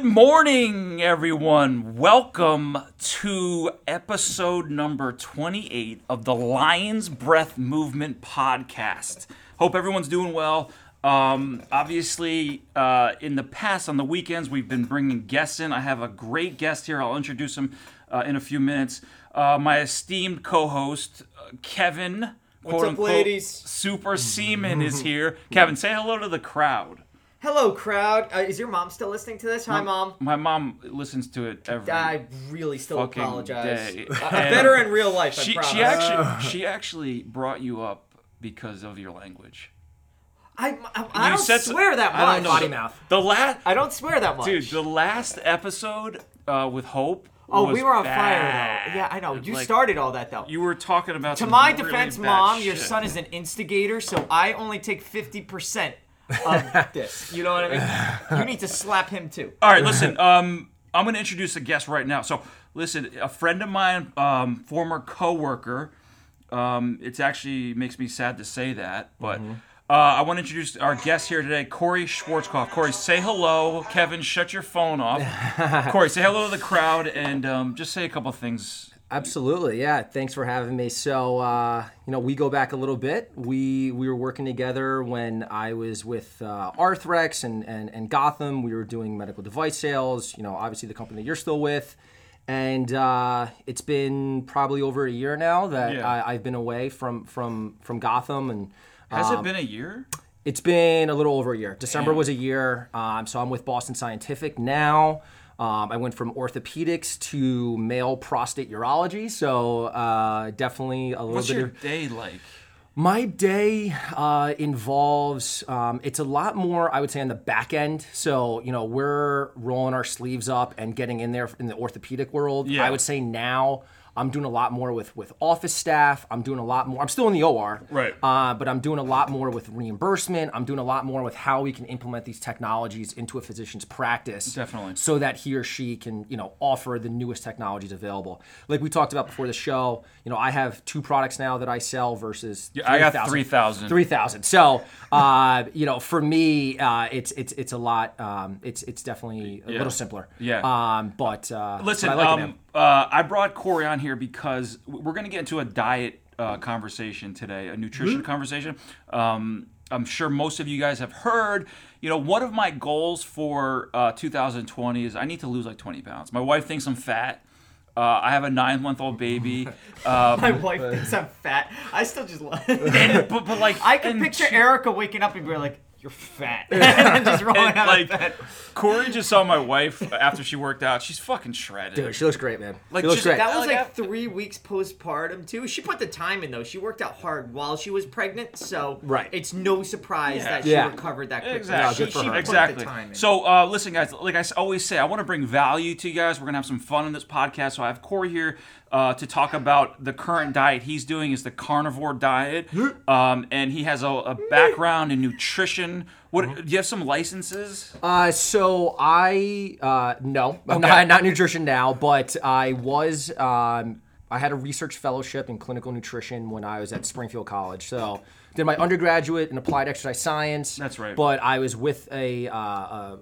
Good morning, everyone. Welcome to episode number 28 of the Lion's Breath Movement podcast. Hope everyone's doing well. Um, obviously, uh, in the past, on the weekends, we've been bringing guests in. I have a great guest here. I'll introduce him uh, in a few minutes. Uh, my esteemed co host, uh, Kevin. What's up, ladies? Super Seaman is here. Kevin, say hello to the crowd. Hello, crowd. Uh, is your mom still listening to this? Hi, mom. My mom listens to it every. I really still fucking apologize. day. Better in real life, She, promise. she actually she actually brought you up because of your language. I, I, I don't said- swear that much. I don't know. Potty mouth. The last I don't swear that much. dude, the last episode uh, with Hope. oh, was we were on bad. fire though. Yeah, I know. You Like, started all that though. You were talking about to some my really defense, bad mom, your son is an instigator, so I only take fifty percent of this. You know what I mean? You need to slap him too. All right, listen. Um, I'm going to introduce a guest right now. So, listen, a friend of mine, um, former coworker. Um, it actually makes me sad to say that, but Mm-hmm. uh, I want to introduce our guest here today, Cory Schwarzkopf. Cory, say hello. Kevin, shut your phone off. Cory, say hello to the crowd and um, just say a couple things. Absolutely, yeah. Thanks for having me. So, uh, you know, we go back a little bit. We we were working together when I was with uh, Arthrex and, and and Gotham. We were doing medical device sales. You know, obviously the company that you're still with. And uh, it's been probably over a year now that Yeah. I, I've been away from from from Gotham, and Has Um, it been a year? It's been a little over a year. December Damn. was a year. Um, so I'm with Boston Scientific now. Um, I went from orthopedics to male prostate urology. So uh, definitely a little What's bit What's your of. day like? My day uh, involves, um, it's a lot more, I would say, on the back end. So, you know, we're rolling our sleeves up and getting in there in the orthopedic world. Yeah. I would say now I'm doing a lot more with, with office staff. I'm doing a lot more. I'm still in the OR. Right. Uh, but I'm doing a lot more with reimbursement. I'm doing a lot more with how we can implement these technologies into a physician's practice. Definitely. So that he or she can, you know, offer the newest technologies available. Like we talked about before the show, you know, I have two products now that I sell versus Yeah, I got 3,000. 3,000. Three thousand. So, uh, you know, for me, uh, it's it's it's a lot. Um, it's it's definitely a Yeah. little simpler. Yeah. Um, but uh, Listen, but I like it, um, man. Uh, I brought Cory on here because we're going to get into a diet uh, conversation today, a nutrition Mm-hmm. conversation. Um, I'm sure most of you guys have heard. You know, one of my goals for uh, 2020 is I need to lose like 20 pounds. My wife thinks I'm fat. Uh, I have a nine-month-old baby, um, My wife thinks I'm fat. I still just love and, but, but like I can picture she- Erica waking up and be like, "You're fat," and then just rolling and, out like of bed. Cory just saw my wife after she worked out. She's fucking shredded. Dude, she looks great, man. Like, she looks just- great. That was Like, like three weeks postpartum too. She put the time in though. She worked out hard while she was pregnant, so Right. it's no surprise Yeah. that she Yeah. recovered that quickly. Exactly. She, good for she her. put Exactly. the time in. So, uh, listen, guys. Like I always say, I want to bring value to you guys. We're gonna have some fun in this podcast. So I have Cory here uh, to talk about the current diet he's doing is the carnivore diet, um, and he has a, a background in nutrition. What Mm-hmm. do you have some licenses? Uh, so I uh, no, Okay. not, not nutrition now, but I was. Um, I had a research fellowship in clinical nutrition when I was at Springfield College. So did my undergraduate in applied exercise science. That's right. But I was with a uh, a,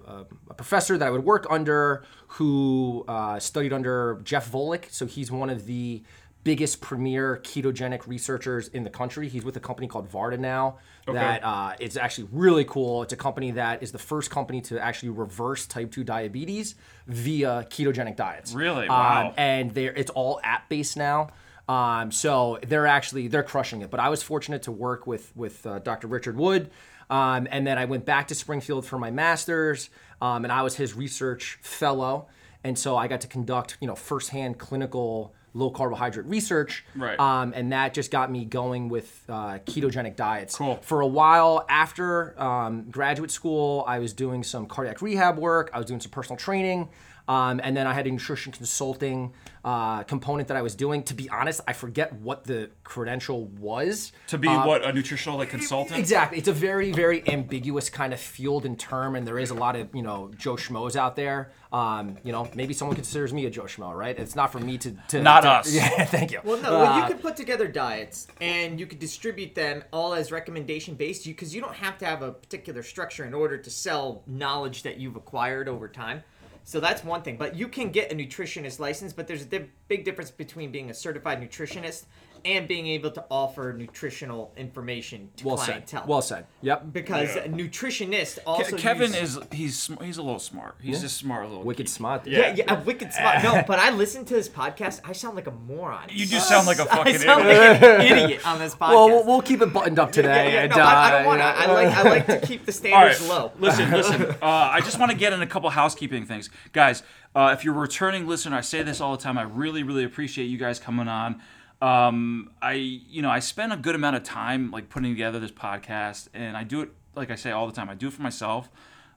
a- professor that I would work under who uh, studied under Jeff Volek. So he's one of the biggest premier ketogenic researchers in the country. He's with a company called Virta now. Okay. That uh, is actually really cool. It's a company that is the first company to actually reverse type 2 diabetes via ketogenic diets. Really? Um, Wow. and they're it's all app based now. Um, so they're actually they're crushing it. But I was fortunate to work with with uh, Dr. Richard Wood, um, and then I went back to Springfield for my master's, um, and I was his research fellow. And so I got to conduct you know firsthand clinical low carbohydrate research. Right. Um, and that just got me going with uh, ketogenic diets. Cool. For a while after um, graduate school, I was doing some cardiac rehab work. I was doing some personal training. Um, and then I had a nutrition consulting uh, component that I was doing. To be honest, I forget what the credential was. To be what a nutritional like consultant? Exactly. It's a very, very ambiguous kind of field and term, and there is a lot of you know Joe Schmoes out there. Um, you know, maybe someone considers me a Joe Schmo, right? It's not for me to. to Not to- us. Yeah, thank you. Well, no, well, you Uh, could put together diets and you could distribute them all as recommendation based because you don't have to have a particular structure in order to sell knowledge that you've acquired over time. So that's one thing. But you can get a nutritionist license, but there's a di- big difference between being a certified nutritionist and being able to offer nutritional information to Well clientele. said. Well said. Yep. because Yeah. a nutritionist Ke- also Kevin use- is he's sm- he's a little smart. He's just smart little Wicked kid. smart. yeah, yeah, a wicked smart. No, but I listen to this podcast. I sound like a moron. You do sound like a fucking sound idiot. like an idiot on this podcast. Well, we'll, we'll keep it buttoned up today. yeah, yeah, and, no, I, I don't uh, want to. I like I like to keep the All right, standards low. listen, listen. Uh, I just want to get in a couple housekeeping things, guys. Uh, if you're a returning listener, I say this all the time. I really, really appreciate you guys coming on. Um, I, you know, I spend a good amount of time like putting together this podcast, and I do it like I say all the time. I do it for myself.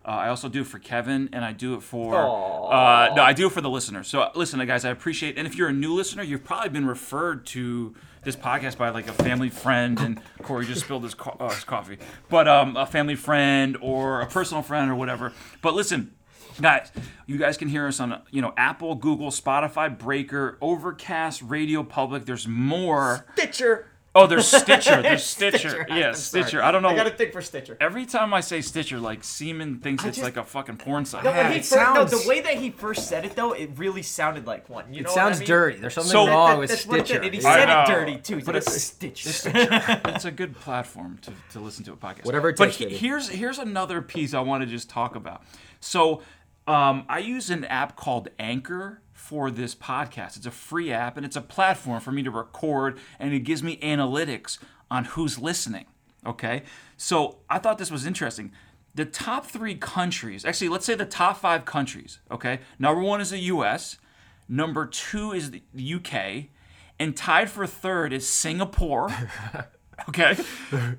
Uh, I also do it for Kevin, and I do it for uh, no, I do it for the listeners. So listen, guys, I appreciate. And if you're a new listener, you've probably been referred to this podcast by like a family friend, and Cory just spilled his, co- uh, his coffee, but um, a family friend or a personal friend or whatever. But listen, guys, you guys can hear us on you know Apple, Google, Spotify, Breaker, Overcast, Radio Public. There's more. Stitcher. Oh, there's Stitcher. There's Stitcher. I'm Yeah, sorry. Stitcher. I don't know. I got to think for Stitcher. Every time I say Stitcher, like Seaman thinks I it's just- like a fucking porn site. No, Yeah, he it first, no, the way that he first said it though, it really sounded like one. You It know sounds what I mean? dirty. There's something So- wrong That- with Stitcher. thing, and he Yeah. said it know. dirty too. He's But like, it's- Stitch. it's a good platform to, to listen to a podcast. Whatever it but takes, he- here's here's another piece I want to just talk about. So um, I use an app called Anchor for this podcast. It's a free app and it's a platform for me to record and it gives me analytics on who's listening. Okay, so I thought this was interesting. The top three countries, actually, let's say the top five countries. Okay, number one is the U.S. Number two is the UK, and tied for third is Singapore. okay,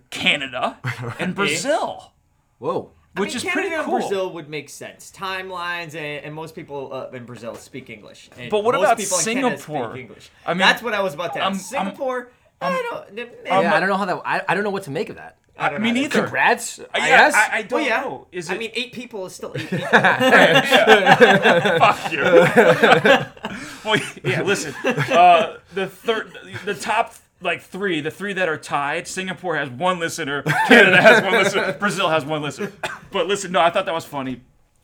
Canada and Brazil, Whoa. Which I mean, is Canada pretty and cool. Brazil would make sense. Timelines and, and most people uh, in Brazil speak English. And But what most about people in Singapore? Speak English. I mean, that's what I was about to I'm- Singapore. I don't. yeah, I don't know how that. I, I don't know what to make of that. I don't Me know. neither. Congrats. I yeah, guess. I, I don't Well, yeah. know. Is it? I mean, eight people is still eight people. fuck you. well, yeah. Listen, uh, the third, the top like three, the three that are tied. Singapore has one listener. Canada has one listener. Brazil has one listener. But listen, no, I thought that was funny.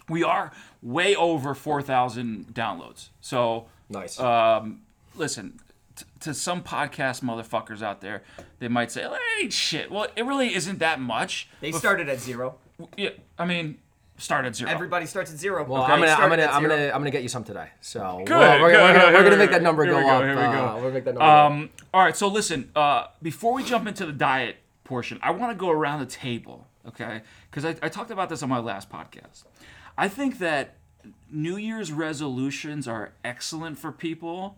We are way over four thousand downloads. So Nice. um, listen, t- to some podcast motherfuckers out there, they might say, hey, shit." Well, it really isn't that much. they started at zero. Yeah, I mean, start at zero. Everybody starts at zero. well, Okay, I'm gonna, I'm gonna, I'm gonna, I'm gonna get you some today. So Good, well, we're, good. we're, gonna, we're gonna make that number we go, go, up. here we go. Uh, we're gonna make that number. go up. Um, all right, so listen, uh, before we jump into the diet portion, I want to go around the table, okay? Because I, I talked about this on my last podcast. I think that New Year's resolutions are excellent for people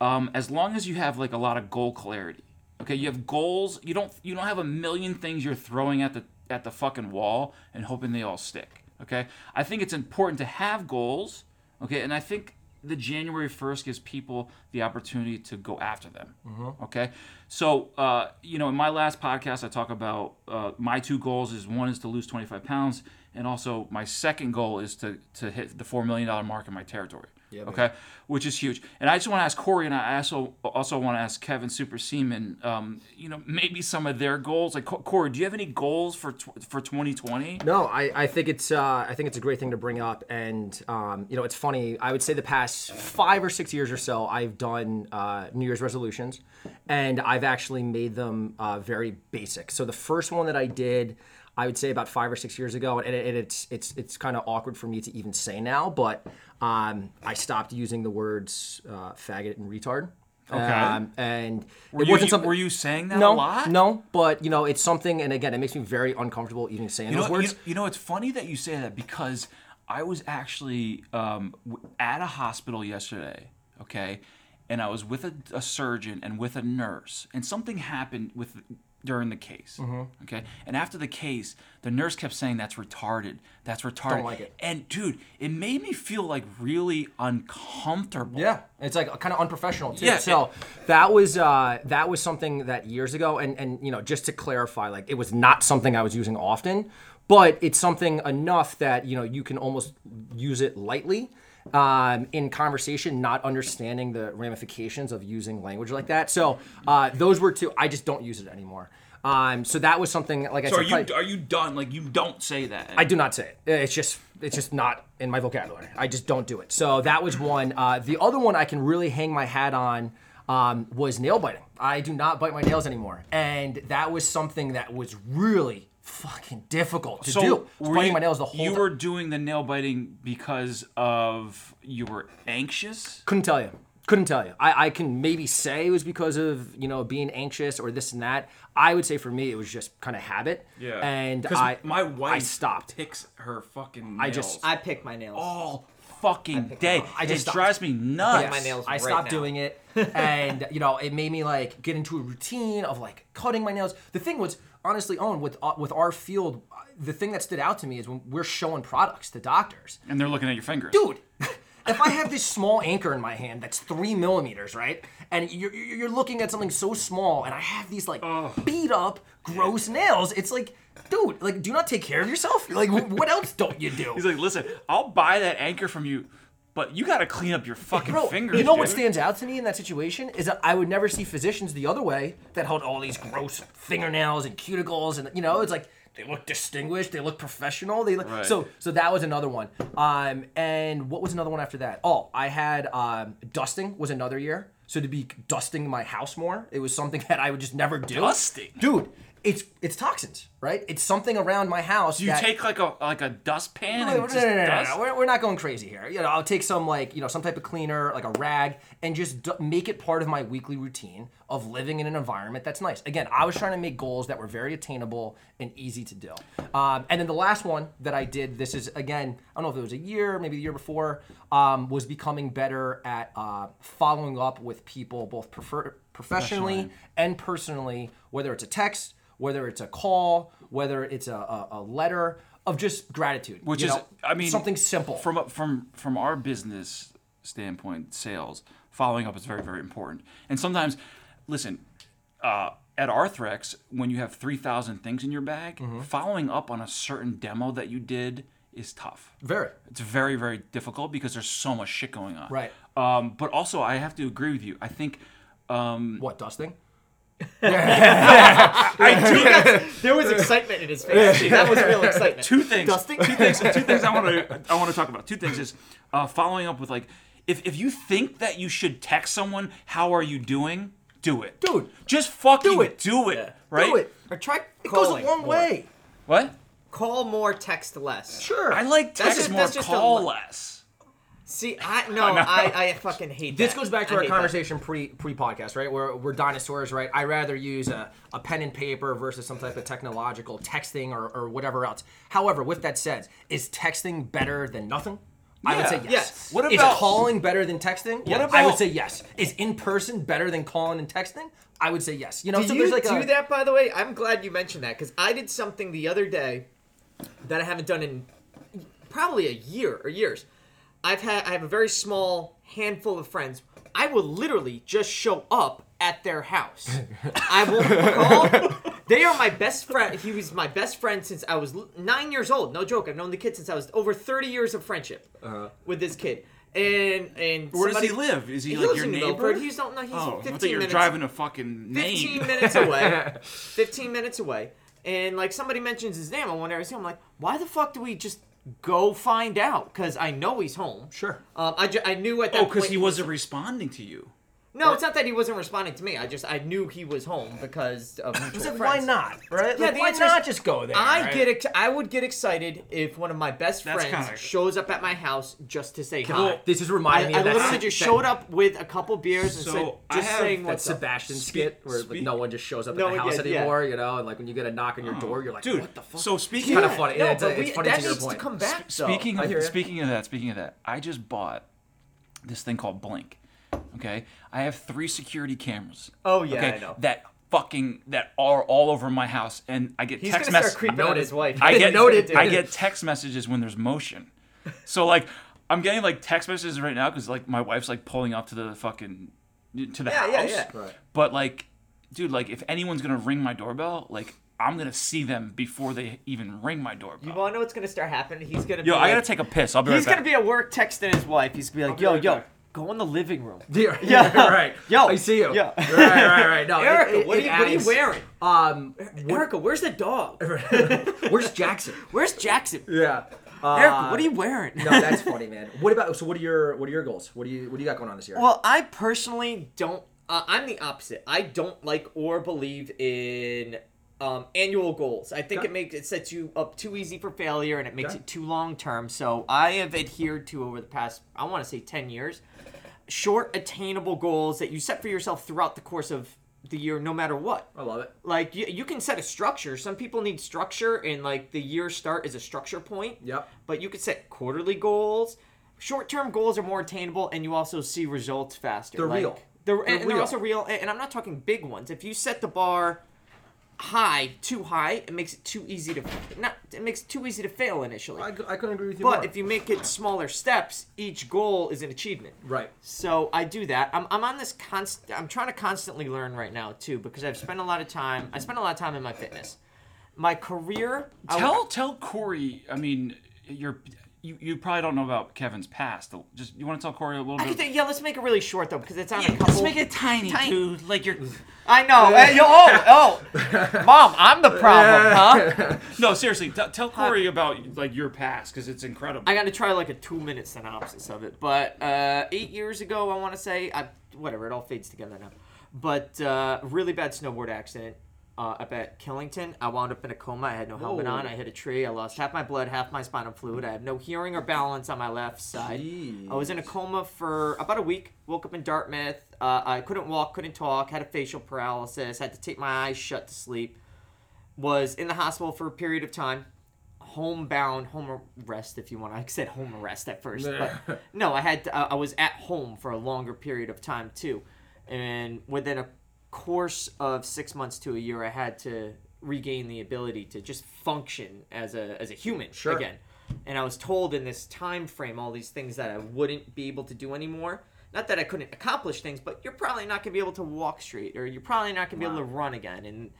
um, as long as you have like a lot of goal clarity. Okay, you have goals. You don't you don't have a million things you're throwing at the at the fucking wall and hoping they all stick. Okay, I think it's important to have goals. Okay, and I think the January first gives people the opportunity to go after them. Okay, so uh, you know in my last podcast I talk about uh, my two goals is one is to lose 25 pounds and also my second goal is to to hit the four million dollar mark in my territory. Okay, which is huge. And I just want to ask Cory, and I also also want to ask Kevin Super Seaman, um, you know, maybe some of their goals. Like Cory, do you have any goals for for 2020? No, I, I think it's uh, I think it's a great thing to bring up, and um, you know it's funny. I would say the past five or six years or so, I've done uh, New Year's resolutions, and I've actually made them uh, very basic. So the first one that I did, I would say about five or six years ago, and it, it's it's it's kind of awkward for me to even say now, but um, I stopped using the words uh, faggot and retard. Okay. Um, and Were it you, wasn't something. were you saying that no, a lot? no, but you know, it's something, and again, it makes me very uncomfortable even saying You know, those words. you know, it's funny that you say that because I was actually um, at a hospital yesterday, okay, and I was with a, a surgeon and with a nurse, and something happened with during the case, Mm-hmm. okay, and after the case, the nurse kept saying that's retarded, that's retarded, Don't like it. and dude, it made me feel like really uncomfortable. Yeah, it's like kind of unprofessional too. Yeah, so that was uh, that was something that years ago, and and you know just to clarify, like it was not something I was using often, but it's something enough that you know you can almost use it lightly um, in conversation, not understanding the ramifications of using language like that. So uh, those were two. I just don't use it anymore. Um, so that was something like I So said. are you probably- are you done? Like you don't say that. I do not say it. It's just it's just not in my vocabulary. I just don't do it. So that was one. Uh, the other one I can really hang my hat on um, was nail biting. I do not bite my nails anymore, and that was something that was really fucking difficult to do. I was were biting you, my nails the whole You time. were doing the nail biting because of you were anxious. Couldn't tell you. Couldn't tell you. I, I can maybe say it was because of you know being anxious or this and that. I would say for me it was just kind of habit. Yeah. And I my wife I stopped. picks her fucking. I just- I pick my nails. all fucking day. I just it stopped. drives me nuts. Yes. my nails I right stopped now. doing it, and you know, it made me like get into a routine of like cutting my nails. The thing was, honestly, Owen, with uh, with our field, uh, the thing that stood out to me is when we're showing products to doctors, and they're looking at your fingers. dude. If I have this small anchor in my hand that's three millimeters, right, and you're, you're looking at something so small, and I have these like beat up, gross nails, it's like, dude, like, do you not take care of yourself? Like, what else don't you do? He's like, listen, I'll buy that anchor from you, but you got to clean up your fucking Bro, fingers. you know what stands out to me in that situation is that I would never see physicians the other way that hold all these gross fingernails and cuticles, and you know, it's like they look distinguished, they look professional. They look Right. so. So that was another one. Um, and what was another one after that? Oh, I had um, dusting was another year. So to be dusting my house more, it was something that I would just never do. Dusting? dude. It's it's toxins, right? It's something around my house. Do you that, take like a like a dustpan no, and no, just no, no, no, dust? no. We're, we're not going crazy here. You know, I'll take some like you know some type of cleaner, like a rag, and just d- make it part of my weekly routine of living in an environment that's nice. Again, I was trying to make goals that were very attainable and easy to do. Um, and then the last one that I did, this is again, I don't know if it was a year, maybe the year before, um, was becoming better at uh, following up with people both prefer- professionally and personally, whether it's a text, whether it's a call, whether it's a, a, a letter of just gratitude. Which you is, know, I mean, something simple. from from from our business standpoint, sales following up is very very important. And sometimes, listen, uh, at Arthrex, when you have three thousand things in your bag, Mm-hmm. following up on a certain demo that you did is tough. Very. It's very very difficult because there's so much shit going on. Right. Um, but also, I have to agree with you. I think. Um, What dusting? There was excitement in his face. That was real excitement. two things. Dusting? Two things. Two things I want to I want to talk about. Two things is uh, following up with like if if you think that you should text someone, how are you doing? Do it, Dude, Just fucking do it. Do it. Right. Do it. Or try It goes a long more. way. What? Call more, text less. Sure. I like That's text just- more, that's just a call li- less. See, I no, I, I fucking hate this that. goes back to I our hate that. conversation pre pre podcast, right? Where we're dinosaurs, right? I rather use a, a pen and paper versus some type of technological texting or, or whatever else. However, with that said, is texting better than nothing? I would say yes. Yes. What is about- calling better than texting? What I would say yes. Is in person better than calling and texting? I would say yes. You know, Do so you there's like do a that, by the way? I'm glad you mentioned that because I did something the other day that I haven't done in probably a year or years. I've had I have a very small handful of friends. I will literally just show up at their house. I will call. They are my best friend. He was my best friend since I was l- nine years old. No joke. I've known the kid since I was over 30 years of friendship uh-huh. with this kid. And and Where does he live? Is he, He like your neighbor? Milford. He's not. No, he's oh, I 15 thought you were minutes. driving a fucking name. 15 minutes away. 15 minutes away. And like somebody mentions his name, I wonder. I see. I'm like, why the fuck do we just go find out? Because I know he's home. Sure. Um, I, ju- I knew at that Oh, point. because he wasn't responding to you. No, it's not that he wasn't responding to me. I just I knew he was home because of mutual like, friends. why not? Right? Yeah, Like, the why not just go there? I right? get ex- I would get excited if one of my best That's friends kinda- shows up at my house just to say hi. Well, this is I, reminding me I of that. I literally that- just showed up with a couple beers and So, said, I just have saying that what's up. Sebastian skit where like, no one just shows up No at the one- house yeah, yeah. anymore, you know, and like when you get a knock on your oh. door, you're like, Dude, what the fuck? so speaking kinda of, funny. No, it's, it's funny that to your needs point. to come back. Speaking of speaking of that, speaking of that, I just bought this thing called Blink. Okay, I have three security cameras. Oh, yeah, okay, I know. that fucking that are all over my house, and I get He's text gonna start messages. creeping on his wife. I get Noted. I get text messages when there's motion. So like I'm getting like text messages right now because like my wife's like pulling up to the fucking to the Yeah, house. yeah, yeah. Right. But like, dude, like if anyone's gonna ring my doorbell, like I'm gonna see them before they even ring my doorbell. You want to know what's gonna start happening? He's gonna. Yo, be I gotta like- take a piss. I'll be He's right gonna be at work texting his wife. He's gonna be like, be "Yo, right yo, back. Go in the living room. Yeah, Yeah. right. Yo. I see you. Yeah. Right, right, right. No, Erica, it- what, are it you, what are you wearing? Um, Erica, where's the dog? where's Jackson? Where's Jackson? Yeah. Uh, Erica, what are you wearing? No, that's funny, man. What about? So, what are your what are your goals? What do you what do you got going on this year? Well, I personally don't. Uh, I'm the opposite. I don't like or believe in um, annual goals. I think Okay. it makes it sets you up too easy for failure, and it makes Okay. it too long term. So I have adhered to over the past, I want to say, ten years, short, attainable goals that you set for yourself throughout the course of the year, no matter what. I love it. Like you, you can set a structure. Some people need structure, and like the year start is a structure point. Yep. But you could set quarterly goals. Short-term goals are more attainable, and you also see results faster. They're Like, real. They're, They're and, and they're also real. And I'm not talking big ones. If you set the bar high, too high, it makes it too easy to not. It makes it too easy to fail initially. I, I couldn't agree with you but more. if you make it smaller steps, each goal is an achievement. right. So I do that. I'm, I'm on this const. I'm trying to constantly learn right now too because I've spent a lot of time. I spent a lot of time in my fitness. My career. I- Tell tell Cory. I mean, you're you, you probably don't know about Kevin's past. Just you want to tell Cory a little I bit. could, yeah, let's make it really short though because it's on a couple. Let's make it tiny, Tiny. dude. Like you're. I know. Hey, yo, oh, oh, mom, I'm the problem, huh? No, seriously. T- tell Cory about like your past because it's incredible. I got to try like a two minute synopsis of it. But uh, eight years ago, I want to say, I, whatever, it all fades together now. But uh, really bad snowboard accident uh, up at Killington. I wound up in a coma. I had no helmet Whoa. on. I hit a tree. I lost half my blood, half my spinal fluid. I have no hearing or balance on my left side. I was in a coma for about a week. Woke up in Dartmouth. Uh, I couldn't walk, couldn't talk, had a facial paralysis, had to take my eyes shut to sleep. Was in the hospital for a period of time. Homebound, home arrest, if you want. I said home arrest at first, but no, I had to, I I was at home for a longer period of time too, and within a course of six months to a year, I had to regain the ability to just function as a as a human Sure. again. And I was told in this time frame all these things that I wouldn't be able to do anymore. Not that I couldn't accomplish things, but you're probably not gonna be able to walk straight, or you're probably not gonna be able to run again. And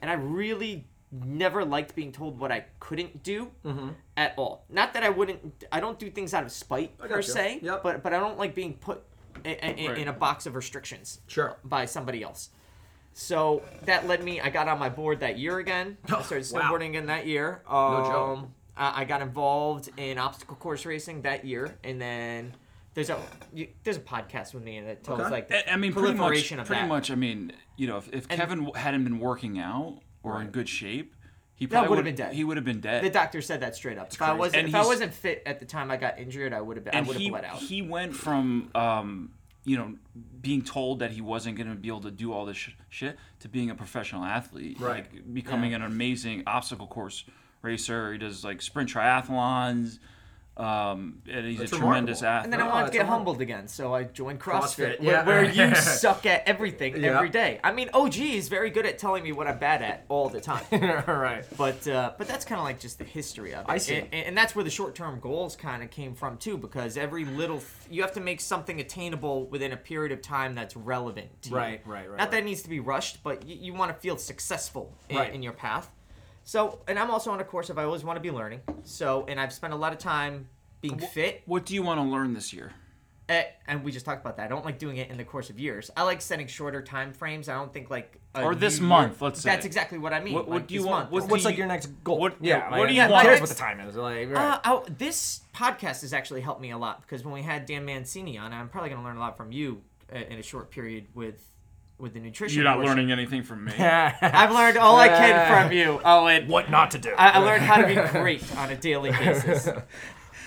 and I really never liked being told what I couldn't do mm-hmm. at all. Not that I wouldn't. I don't do things out of spite per se, Yep. but but I don't like being put in, in, Right. in a box of restrictions Sure. by somebody else. So that led me. I got on my board that year again. I started wow. snowboarding again that year. Um, joke. I, I got involved in obstacle course racing that year, and then there's a you, there's a podcast with me that tells Okay. like the I I mean, pretty much. of Pretty that. much. I mean, you know, if, if Kevin hadn't been working out or in good shape, he probably would've been dead. He would have been dead. The doctor said that straight up. If I wasn't And if I wasn't fit at the time I got injured, I would have been I would have bled out. he went from um, you know being told that he wasn't going to be able to do all this sh- shit to being a professional athlete, Right. Like becoming an amazing obstacle course racer. He does like sprint triathlons. Um, and he's That's a tremendous remarkable. athlete. And then I Oh, wanted to get humbled again, so I joined CrossFit, CrossFit, where, yeah. where you suck at everything Yeah. every day. I mean, OG is very good at telling me what I'm bad at all the time. right. But uh, but that's kind of like just the history of it. I see. And, and that's where the short term goals kind of came from too, because every little you have to make something attainable within a period of time that's relevant. To you. Right, right, right, Not that it needs to be rushed, but you, you want to feel successful in, Right. in your path. So, and I'm also on a course of I always want to be learning. So, and I've spent a lot of time being fit. What do you want to learn this year? Eh, and we just talked about that. I don't like doing it in the course of years. I like setting shorter time frames. I don't think like Or this new month, let's say. That's exactly what I mean. What- what like do you this want- month. what- What's like you- your next goal? what- yeah. what do you who want- cares what the time is? Like, right. Uh, oh, this podcast has actually helped me a lot because when we had Dan Mancini on, I'm probably going to learn a lot from you uh, in a short period with with the nutrition. You're not portion. learning anything from me. I've learned all I can from you. Oh, and what not to do? I, I learned how to be great on a daily basis.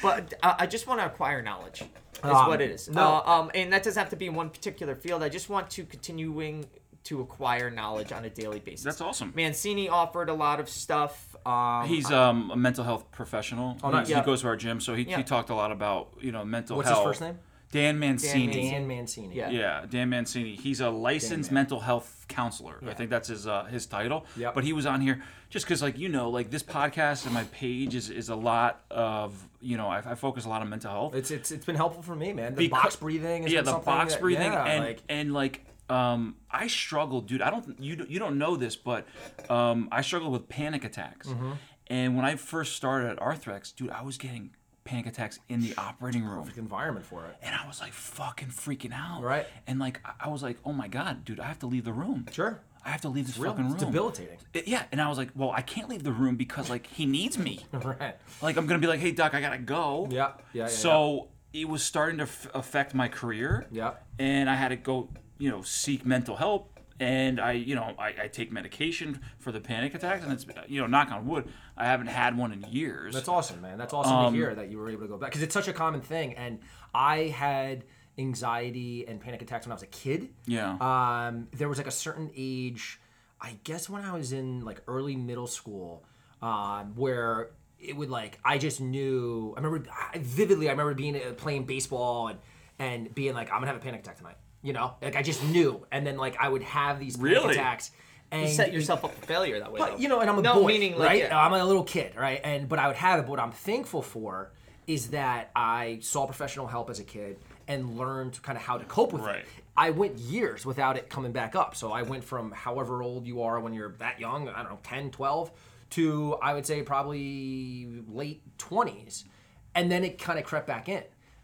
But uh, I just want to acquire knowledge. Is Um, what it is. no. Uh, um, and that doesn't have to be in one particular field. I just want to continuing to acquire knowledge on a daily basis. That's awesome. Mancini offered a lot of stuff. Um, He's um, a mental health professional. Oh, nice. He, Yeah. he goes to our gym, so he, Yeah. he talked a lot about you know mental health. What's his first name? Dan Mancini. Mancini. Dan Mancini. Yeah. Yeah, Dan Mancini. He's a licensed Dan. mental health counselor. I think that's his uh, his title. Yep. But he was on here just because, like you know, like this podcast and my page is, is a lot of you know I, I focus a lot on mental health. It's it's it's been helpful for me, man. The Becau- box breathing. Has yeah, been the box that- breathing yeah, and like, and like um, I struggle, dude. I don't you you don't know this, but um, I struggle with panic attacks. Mm-hmm. And when I first started at Arthrex, dude, I was getting panic attacks in the operating room. environment for it. And I was like fucking freaking out. Right. And like I- was like, oh my god, dude, I have to leave the room. Sure. I have to leave this Real. fucking room. It's debilitating. It- yeah. And I was like, well, I can't leave the room because like he needs me. Right. like I'm gonna be like, hey doc, I gotta go. Yeah, yeah, yeah, So it was starting to f- affect my career. Yeah. And I had to go, you know, seek mental help. And I, you know, I, I take medication for the panic attacks, and it's, you know, knock on wood, I haven't had one in years. That's awesome, man. That's awesome Um, to hear that you were able to go back because it's such a common thing. And I had anxiety and panic attacks when I was a kid. Yeah. Um, there was like a certain age, I guess when I was in like early middle school, um, where it would like I just knew. I remember I, vividly. I remember being uh, playing baseball and and being like, I'm gonna have a panic attack tonight. You know, like I just knew. And then like I would have these panic Really? attacks. And You set yourself up for failure that way. but you know, and I'm a no, boy, meaning like, right? yeah. I'm a little kid, right? And but I would have it. But what I'm thankful for is that I saw professional help as a kid and learned kind of how to cope with Right. it. I went years without it coming back up. So I went from however old you are when you're that young, I don't know, 10, 12, to I would say probably late 20s. And then it kind of crept back in.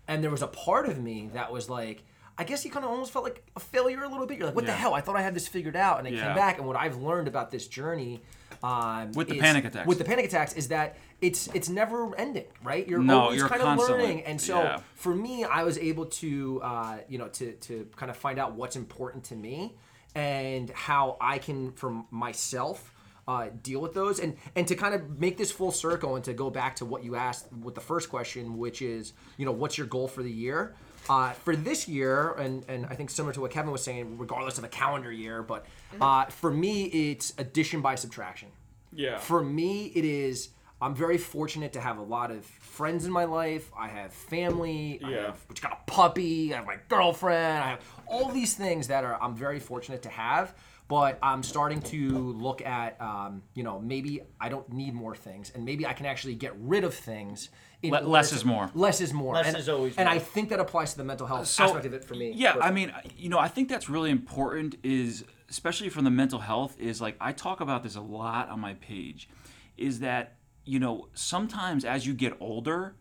And there was a part of me that was like, I guess you kind of almost felt like a failure a little bit. You're like, what the hell? I thought I had this figured out. And it Yeah. came back. And what I've learned about this journey um, With the is- panic attacks. with the panic attacks is that it's it's never ending, right? You're No, always you're kind of learning, and so yeah. for me, I was able to uh, you know to to kind of find out what's important to me and how I can for myself. Uh, deal with those and and to kind of make this full circle and to go back to what you asked with the first question which is you know what's your goal for the year uh, for this year and and i think similar to what kevin was saying regardless of a calendar year but uh, for me it's addition by subtraction yeah. for me, it is. I'm very fortunate to have a lot of friends in my life. I have family. I Yeah. have which got a puppy. I have my girlfriend. I have all these things that are I'm very fortunate to have. But I'm starting to look at, um, you know, maybe I don't need more things, and maybe I can actually get rid of things. In Le- less to- is more. Less is more. Less and, is always And more. I think that applies to the mental health So- aspect of it for me. Yeah, I mean, you know, I think that's really important. Is especially from the mental health is like I talk about this a lot on my page. Is that you know sometimes as you get older,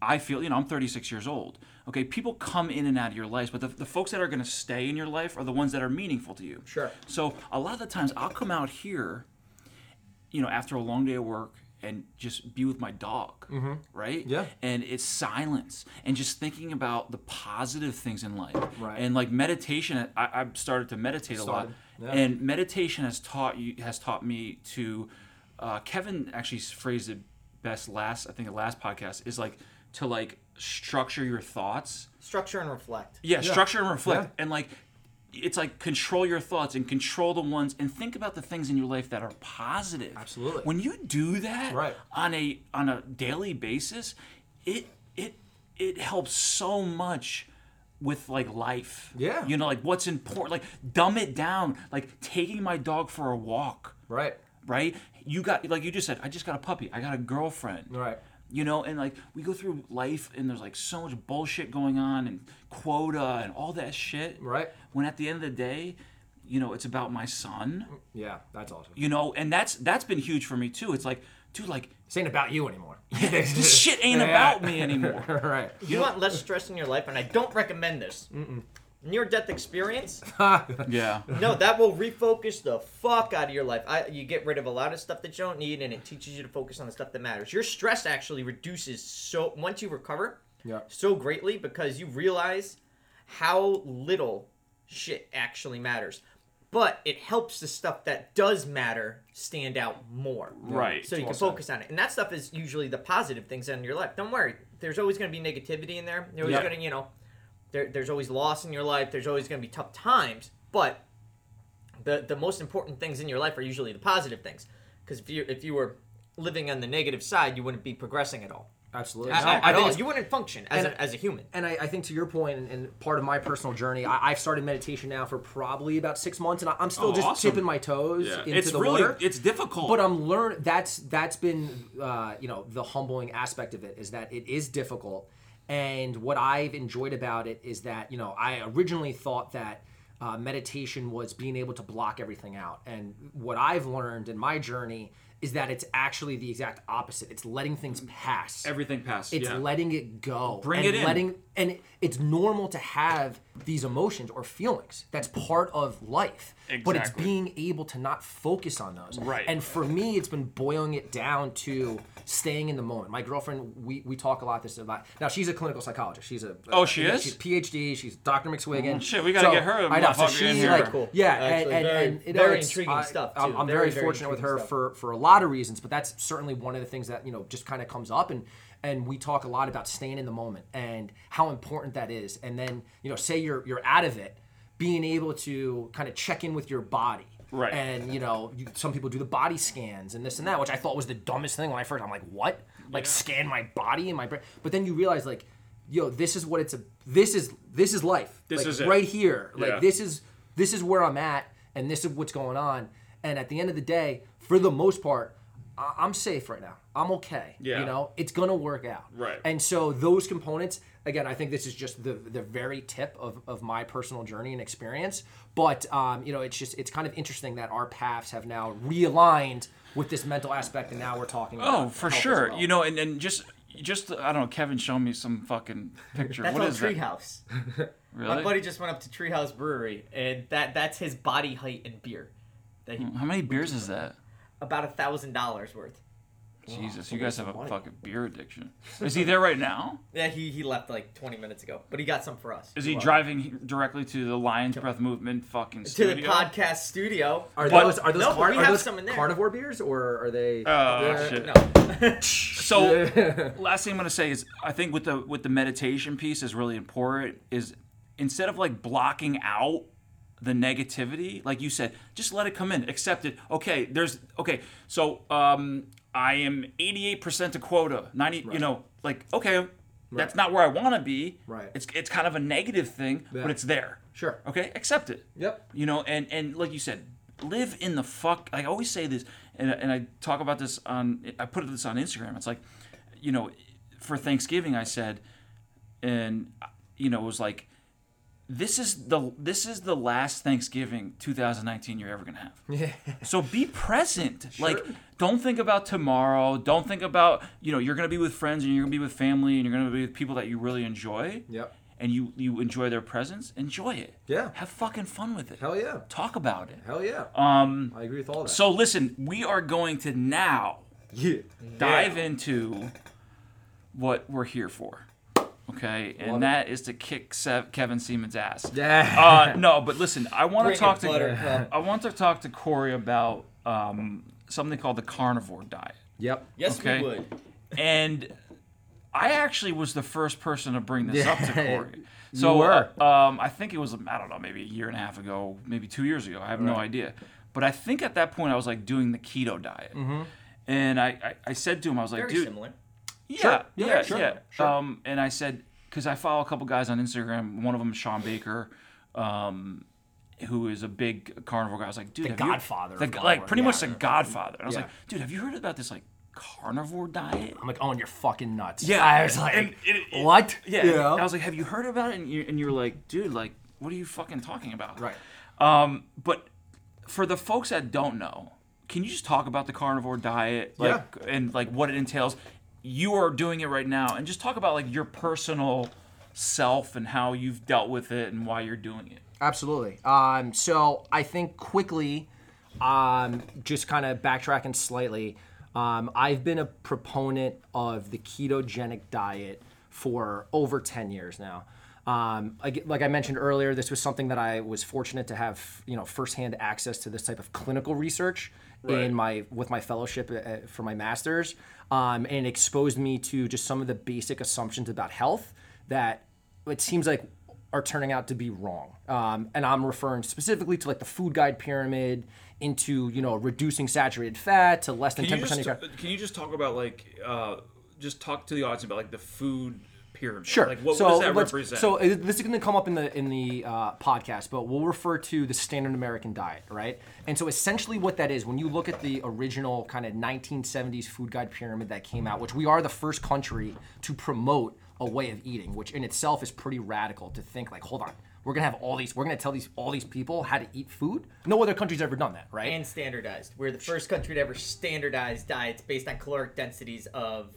I feel you know I'm 36 years old. Okay, people come in and out of your life, but the, the folks that are going to stay in your life are the ones that are meaningful to you. Sure. So a lot of the times I'll come out here, you know, after a long day of work and just be with my dog, right? Mm-hmm. Yeah. And it's silence and just thinking about the positive things in life. Right. And like meditation, I, I've started to meditate a lot, yeah. and meditation has taught you has taught me to. Uh, Kevin actually phrased it best last. I think the last podcast is like to like structure your thoughts structure and reflect. yeah, structure and reflect Yeah. and like it's like control your thoughts and control the ones and think about the things in your life that are positive Absolutely. when you do that Right. on a on a daily basis it it it helps so much with like life Yeah. you know like what's important like dumb it down like taking my dog for a walk right. right you got like you just said i just got a puppy i got a girlfriend Right. You know and like we go through life and there's like so much bullshit going on and quota and all that shit Right. when at the end of the day you know it's about my son Yeah, that's awesome. you know and that's that's been huge for me too it's like dude like This ain't about you anymore. this shit ain't Yeah. about me anymore right. You want less stress in your life, and I don't recommend this. Near death experience, yeah no, that will refocus the fuck out of your life. I, you get rid of a lot of stuff that you don't need, and it teaches you to focus on the stuff that matters. Your stress actually reduces so once you recover, Yeah. so greatly because you realize how little shit actually matters. But it helps the stuff that does matter stand out more. Right. So you can focus on it. And that stuff is usually the positive things in your life. Don't worry. There's always going to be negativity in there. There's always Yeah. going to, you know, there, there's always loss in your life. There's always going to be tough times. But the the most important things in your life are usually the positive things. Because if you if you were living on the negative side, you wouldn't be progressing at all. Absolutely. At, No, at I think all. You wouldn't function as, and- a, as a human. and I, I think to your point, and, and part of my personal journey, I, I've started meditation now for probably about six months, and I, I'm still Oh, just awesome. tipping my toes into it's the really water. it's really, it's difficult but I'm learn that's that's been uh, you know the humbling aspect of it is that it is difficult, and what I've enjoyed about it is that you know I originally thought that uh, meditation was being able to block everything out, and what I've learned in my journey is that it's actually the exact opposite. It's letting things pass. Everything passed. It's yeah. letting it go. Bring and it in. Letting and it's normal to have these emotions or feelings. That's part of life. Exactly. But it's being able to not focus on those. Right. And for me, it's been boiling it down to staying in the moment. My girlfriend, we, we talk a lot this about. Now she's a clinical psychologist. She's a Oh, she yeah, is? She's PhD. She's Dr. McSwigan. shit, we gotta get her a I know. So motherfucker in like Cool. yeah, Actually, and, and, very- and you know, very it's- intriguing I- stuff, I'm, too. I'm Very, very, very fortunate with her stuff. for for a lot of reasons, but that's certainly one of the things that you know just kind of comes up and and we talk a lot about staying in the moment and how important that is. And then you know, say you're you're out of it, being able to kind of check in with your body. Right. And you know, you, some people do the body scans and this and that, which I thought was the dumbest thing when I first. I'm like, what? Like scan my body and my brain? But then you realize like, yo, this is what it's a. This is this is life. This Like, is it. right here. Like Yeah. this is this is where I'm at, and this is what's going on. And at the end of the day, for the most part, I'm safe right now. I'm okay. Yeah. You know, it's gonna work out. Right. And so those components, again, I think this is just the the very tip of, of my personal journey and experience. But um, you know, it's just it's kind of interesting that our paths have now realigned with this mental aspect, and now we're talking. Oh, for health as sure. well. You know, and, and just just I don't know. Kevin showed me some fucking picture. That's what on is that? Treehouse. Really? My buddy just went up to Treehouse Brewery, and that that's his body height in beer. That he, How many beers is that? About a thousand dollars worth. Oh, Jesus, you guys have a fucking beer addiction. Is he there right now? Yeah, he he left like 20 minutes ago, but he got some for us. Is he Well, driving directly to the Lions Breath Movement fucking studio? to studio? the podcast studio? Are But- those are those, No, but car- we are have those some in there. carnivore beers or are they? Oh shit. No. So last thing I'm gonna say is I think with the with the meditation piece is really important is instead of like blocking out the negativity, like you said, just let it come in, accept it. Okay, there's okay, so um I am 88% to quota, 90, you know, like okay, that's not where I want to be. Right. It's it's kind of a negative thing, Yeah. but it's there. Sure. Okay, accept it. Yep. You know, and and like you said, live in the fuck. I always say this, and and I talk about this on. I put this on Instagram. It's like, you know, for Thanksgiving, I said, and you know, it was like, this is the this is the last Thanksgiving 2019 you're ever gonna have. Yeah. So be present. Like, don't think about tomorrow. Don't think about you know you're gonna be with friends and you're gonna be with family and you're gonna be with people that you really enjoy. Yep. And you you enjoy their presence. Enjoy it. Yeah. Have fucking fun with it. Hell yeah. Talk about it. Hell yeah. Um. I agree with all that. So listen, we are going to now yeah. dive into what we're here for. Okay, and Love it. that is to kick Sev- Kevin Siemens' ass. Yeah. Uh, no, but listen, I want Bring to talk it, to Buttercup. I want to talk to Cory about um, something called the carnivore diet, yep. Yes, Okay. we would. and I actually was the first person to bring this up to Yeah, Cory. So you were. uh, um, I think it was I don't know maybe a year and a half ago, maybe two years ago. I have no idea, but I think at that point I was like doing the keto diet, and I, I I said to him I was like, Very dude, similar. Yeah, Sure. yeah, Yeah, yeah. sure, sure. Um, and I said, because I follow a couple guys on Instagram. One of them is Shawn Baker, um, who is a big carnivore guy. I was like, dude, The godfather the, like pretty much the godfather. And I was Yeah. like, dude, have you heard about this like carnivore diet? I'm like, oh, and you're fucking nuts. Yeah, I was like, and it- it- what? Yeah. Know? I was like, have you heard about it? And you and you were like, dude, like, what are you fucking talking about? Right. Um, but for the folks that don't know, can you just talk about the carnivore diet, like, and like what it entails? You are doing it right now, and just talk about like your personal self and how you've dealt with it and why you're doing it. Absolutely. Um, so I think quickly, um, just kind of backtracking slightly, um, I've been a proponent of the ketogenic diet for over 10 years now. Um, like, like I mentioned earlier, this was something that I was fortunate to have, you know, firsthand access to this type of clinical research Right. in my with my fellowship uh, for my master's, um, and exposed me to just some of the basic assumptions about health that it seems like are turning out to be wrong. Um, and I'm referring specifically to like the food guide pyramid, into you know reducing saturated fat to less than ten percent. can you just talk about like uh, just talk to the audience about like the food pyramid? Sure. Like what, so what does that represent? So uh, this is going to come up in the in the uh, podcast, but we'll refer to the standard American diet, right? And so essentially, what that is, when you look at the original kind of 1970s food guide pyramid that came out, which we are the first country to promote a way of eating, which in itself is pretty radical to think like, hold on, we're gonna have all these we're gonna tell these all these people how to eat food no other country's ever done that right and standardized. We're the first country to ever standardize diets based on caloric densities of.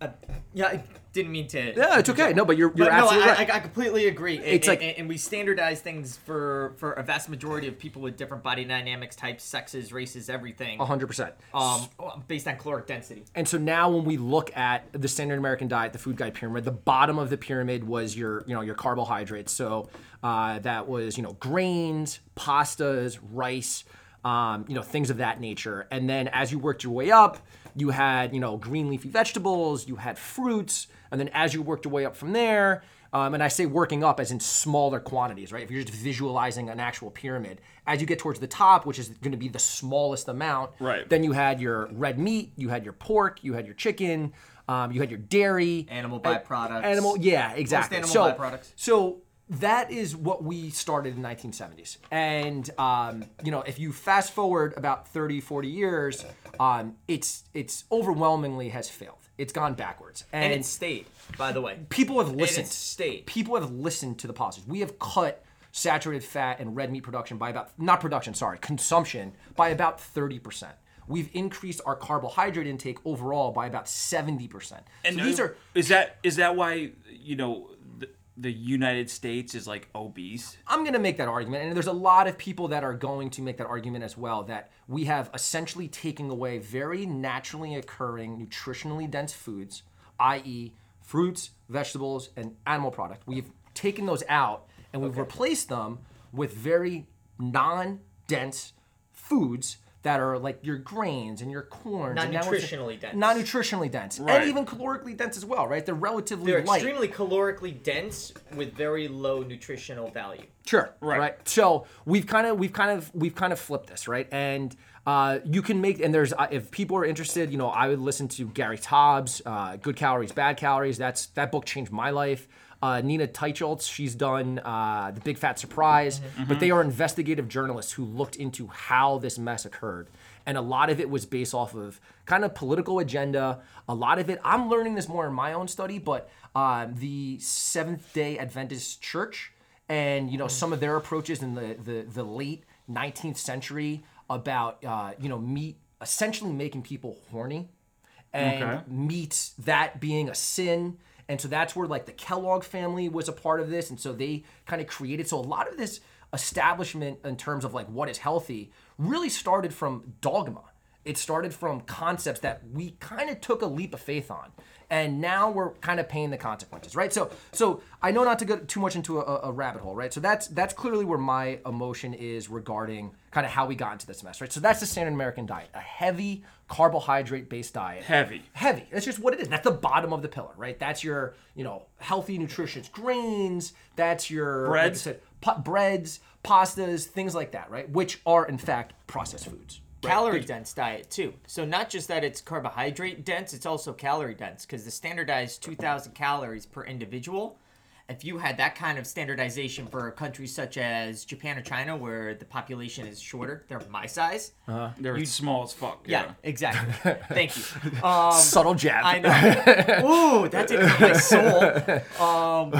Uh, yeah, I didn't mean to. yeah it's okay no but you're you're But no, absolutely I, right I, I completely agree. And, It's like- and, and we standardize things for for a vast majority of people with different body dynamics, types, sexes, races, everything. 100% Um, based on caloric density. And so now when we look at the standard American diet, the food guide pyramid, the bottom of the pyramid was your, you know, your carbohydrates. So uh, that was, you know, grains, pastas, rice, um, you know, things of that nature. And then as you worked your way up, you had, you know, green leafy vegetables, you had fruits, and then as you worked your way up from there, um, and I say working up as in smaller quantities, right? If you're just visualizing an actual pyramid, as you get towards the top, which is going to be the smallest amount, Right. then you had your red meat, you had your pork, you had your chicken, um, you had your dairy, Animal a- byproducts. Animal, yeah, exactly. animal so, byproducts. so that is what we started in 1970s, and um, you know, if you fast forward about 30, 40 years, um, it's it's overwhelmingly has failed. It's gone backwards, and, And it stayed, by the way. people have listened. it's stayed. People have listened to the policies. We have cut saturated fat and red meat production by about not production, sorry, consumption by about 30%. We've increased our carbohydrate intake overall by about 70%. And so these are is that is that why you know the, United States is like obese? I'm going to make that argument, and there's a lot of people that are going to make that argument as well. That we have essentially taken away very naturally occurring, nutritionally dense foods, i.e., fruits, vegetables, and animal product. We've taken those out, and we've replaced them with very non-dense foods that are like your grains and your now we're- Non-nutritionally dense. Non-nutritionally dense, Right. and even calorically dense as well. Right? They're relatively They're light. extremely calorically dense with very low nutritional value. Sure. Right. right. So we've kind of we've kind of we've kind of flipped this, right? And uh, you can make and there's uh, if people are interested, you know, I would listen to Gary Taubes, uh, Good Calories, Bad Calories. That's that book changed my life. Uh, Nina Teicholz, she's done uh, the Big Fat Surprise, but they are investigative journalists who looked into how this mess occurred, and a lot of it was based off of kind of political agenda. A lot of it, I'm learning this more in my own study, but uh, the Seventh Day Adventist Church and you know some of their approaches in the the, the late 19th century about uh, you know meat essentially making people horny and Okay. meat that being a sin and so that's where like the kellogg family was a part of this. And so they kind of created so a lot of this establishment in terms of like what is healthy really started from dogma. It started from concepts that we kind of took a leap of faith on. And now we're kind of paying the consequences right? So so i know not to go too much into a, a rabbit hole right? So that's that's clearly where my emotion is regarding kind of how we got into this mess right? So that's the standard american diet a heavy carbohydrate based diet Heavy. heavy that's just what it is that's the bottom of the pillar right that's your you know healthy nutritious grains that's your like Breads? said, pa- breads pastas things like that right which are in fact processed foods Calorie dense diet too. So not just that it's carbohydrate dense, it's also calorie dense because the standardized 2,000 calories per individual. If you had that kind of standardization for countries such as Japan or China, where the population is shorter, they're my size. They're small as fuck. Yeah, exactly. Thank you. Um, subtle jab I know. Ooh, that did my soul. Um,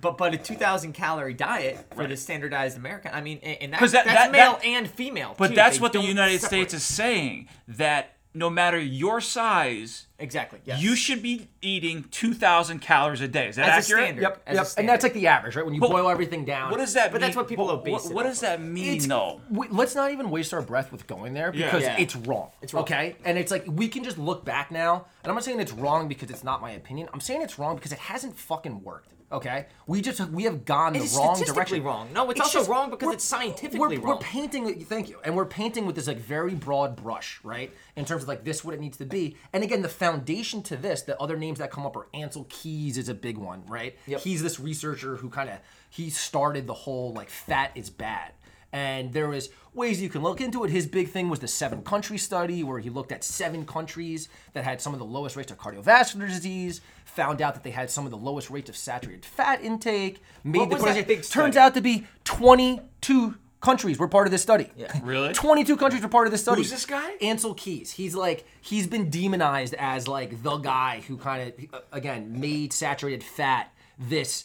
but but a 2,000 calorie diet for the standardized American. I mean, and and that, 'Cause that- that's that- male that- and female. But too. that's They what the United separate. States is saying that no matter your size, Exactly. Yes. you should be eating 2,000 calories a day. Is that As a accurate? standard. Yep, as a yep. standard. and that's like the average, right? When you But boil everything down. What does that But mean? that's what people What- obese What, what does that mean, though? we, let's not even waste our breath with going there because Yeah. it's wrong. It's wrong. Okay, and it's like we can just look back now, and I'm not saying it's wrong because it's not my opinion. I'm saying it's wrong because it hasn't fucking worked. Okay, we just we have gone It's the wrong direction. wrong. No, it's also wrong because it's scientifically we're, We're painting. Thank you, and we're painting with this like very broad brush, right? In terms of like this what it needs to be, and again the foundation to this, the other names that come up are Ancel Keys is a big one, right? Yep. He's this researcher who kind of he started the whole like fat is bad and there was ways you can look into it his big thing was the seven country study where he looked at seven countries that had some of the lowest rates of cardiovascular disease found out that they had some of the lowest rates of saturated fat intake made What the was that big turns out to be 22 countries were part of this study Yeah. Really? 22 countries were part of this study. Who's this guy? Ancel Keys. He's like he's been demonized as like the guy who kind of again made saturated fat this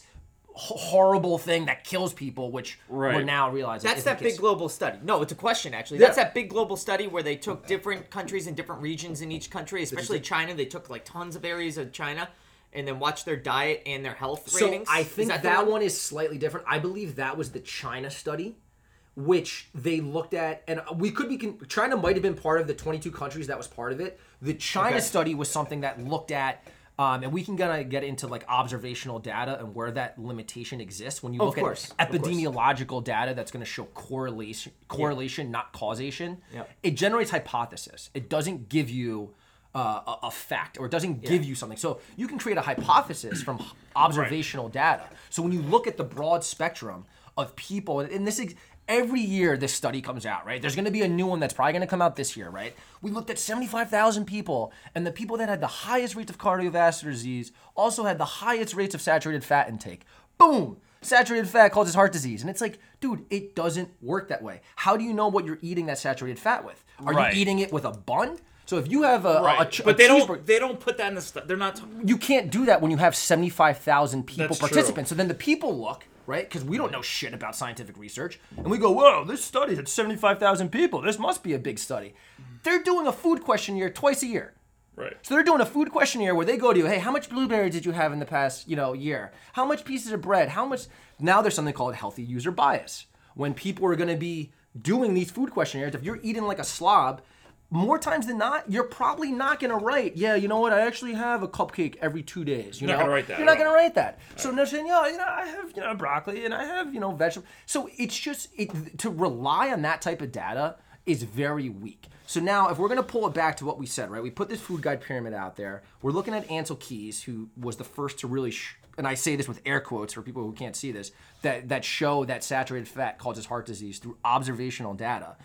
horrible thing that kills people, which we're now realizing That's that big global study. No, it's a question actually. Yeah. That's that big global study where they took different countries and different regions in each country, especially China. They took like tons of areas of China and then watched their diet and their health So ratings. I Is think that, the one? is slightly different. I believe that was the China study, which they looked at, and we could be. Con- China might have been part of the 22 countries that was part of it. The China Okay. study was something that looked at. Um, and we can kind of get into like observational data and where that limitation exists when you Of look course, at epidemiological data that's going to show correlation, correlation, not causation. Yep. It generates hypothesis. It doesn't give you uh, a, a fact or it doesn't give you something. So you can create a hypothesis from observational data. So when you look at the broad spectrum of people, and this is every year this study comes out, right? There's going to be a new one that's probably going to come out this year, right? We looked at 75,000 people, and the people that had the highest rates of cardiovascular disease also had the highest rates of saturated fat intake. Boom! Saturated fat causes heart disease. And it's like, dude, it doesn't work that way. How do you know what you're eating that saturated fat with? Are Right. you eating it with a bun? So if you have a, a- Right. a, ch- but they don't. They don't put that in the. Stu- they're not. T- you can't do that when you have 75,000 people That's true. participants. So then the people look, right? Because we don't know shit about scientific research. And we go, whoa, this study had 75,000 people. This must be a big study. They're doing a food questionnaire twice a year. right. So they're doing a food questionnaire where they go to you, hey, how much blueberries did you have in the past, you know, year? How much pieces of bread? How much? Now there's something called healthy user bias. When people are going to be doing these food questionnaires, if you're eating like a slob, more times than not, you're probably not going to write, yeah, you know what? I actually have a cupcake every two days. You You're not know? gonna write that You're not going to write that. So they're saying, yeah, you know, I have you know broccoli and I have you know vegetables. So it's just it to rely on that type of data is very weak. So now, if we're going to pull it back to what we said, right? We put this food guide pyramid out there. We're looking at Ancel Keys, who was the first to really, sh- and I say this with air quotes for people who can't see this, that that show that saturated fat causes heart disease through observational data.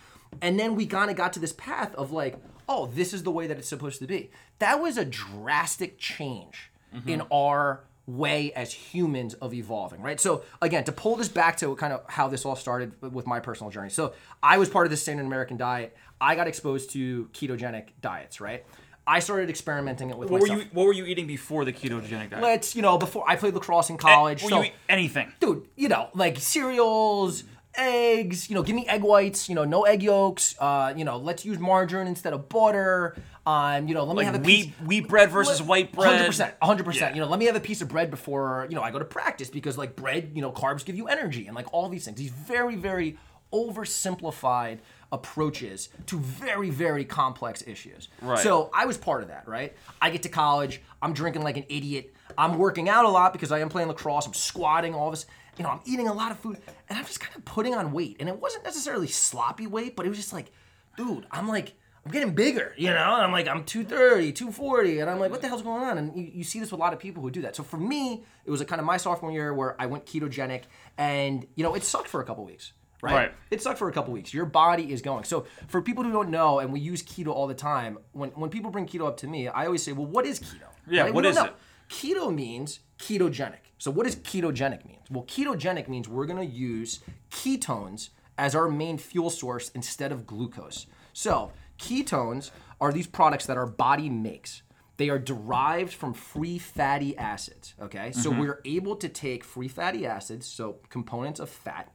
And then we kind of got to this path of like, oh, this is the way that it's supposed to be. That was a drastic change mm-hmm. in our way as humans of evolving, right? So again, to pull this back to kind of how this all started with my personal journey. So I was part of the standard American diet. I got exposed to ketogenic diets, right? I started experimenting it with What were you? What were you eating before the ketogenic diet? Let's, you know, before I played lacrosse in eh, college. Were so, you eat anything? dude, you know, like cereals, eggs, you know, give me egg whites, you know, no egg yolks, uh, you know, let's use margarine instead of butter. Um, you know, let me Like have a wheat, piece wheat bread versus white bread. Hundred percent, hundred percent. You know, let me have a piece of bread before you know I go to practice because like bread, you know, carbs give you energy and like all these things. These very, very oversimplified approaches to very, very complex issues. Right. So I was part of that. Right. I get to college. I'm drinking like an idiot. I'm working out a lot because I am playing lacrosse. I'm squatting. All this. You know, I'm eating a lot of food, and I'm just kind of putting on weight. And it wasn't necessarily sloppy weight, but it was just like, dude, I'm like. I'm getting bigger, you know? I'm like, I'm 230, 240, and I'm like, what the hell's going on? And you, you see this with a lot of people who do that. So for me, it was a kind of my sophomore year where I went ketogenic, and, you know, it sucked for a couple weeks, right? Right. It sucked for a couple weeks. Your body is going. So for people who don't know, and we use keto all the time, when, when people bring keto up to me, I always say, well, what is keto? Yeah, Right? what is know. it? Keto means ketogenic. So what does ketogenic mean? Well, ketogenic means we're going to use ketones as our main fuel source instead of glucose. So ketones are these products that our body makes. They are derived from free fatty acids. Okay, so mm-hmm. we're able to take free fatty acids, so components of fat,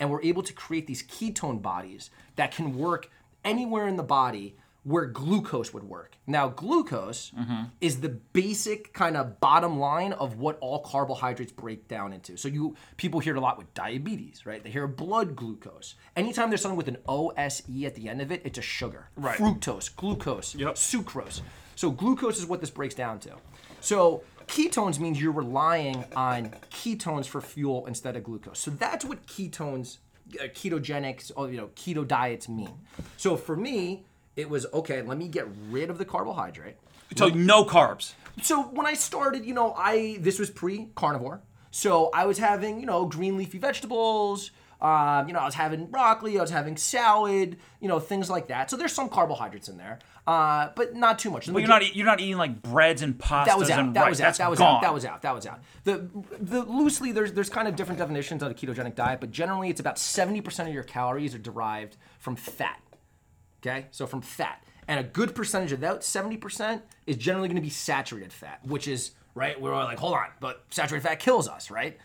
and we're able to create these ketone bodies that can work anywhere in the body where glucose would work. Now, glucose is the basic kind of bottom line of what all carbohydrates break down into. So you people hear it a lot with diabetes, right? They hear blood glucose. Anytime there's something with an OSE at the end of it, it's a sugar. Right. Fructose, glucose, Yep. sucrose. So glucose is what this breaks down to. So ketones means you're relying on ketones for fuel instead of glucose. So that's what ketones, uh, ketogenics, or you know, keto diets mean. So for me, it was okay. Let me get rid of the carbohydrate. So no carbs. So when I started, you know, I this was pre-carnivore. So I was having, you know, green leafy vegetables. Um, you know, I was having broccoli. I was having salad. You know, things like that. So there's some carbohydrates in there, uh, but not too much. But you're not. You're not eating like breads and pastas that was out. and That rice. was out. That's That was gone. out. That was out. That was out. The the loosely there's there's kind of different definitions of a ketogenic diet, but generally it's about 70% of your calories are derived from fat. Okay, so from fat, and a good percentage of that 70% is generally to be saturated fat, which is right. We're all like, hold on, but saturated fat kills us, right?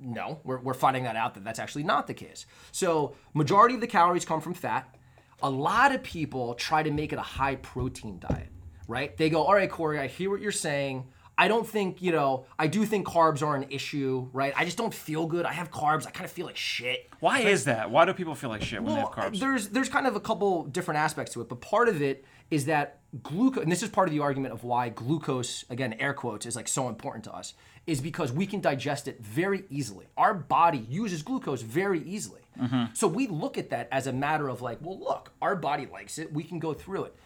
No, we're, we're finding that out that that's actually not the case. So, majority of the calories come from fat. A lot of people try to make it a high protein diet, right? They go, all right, Cory, I hear what you're saying. I don't think, you know, I do think carbs are an issue, right? I just don't feel good. I have carbs. I kind of feel like shit. Why is that? Why do people feel like shit when they have carbs? There's there's kind of a couple different aspects to it, but part of it is that glucose, and this is part of the argument of why glucose, again, air quotes, is like so important to us, is because we can digest it very easily. Our body uses glucose very easily. Mm-hmm. So we look at that as a matter of like, well, look, our body likes it. We can go through it.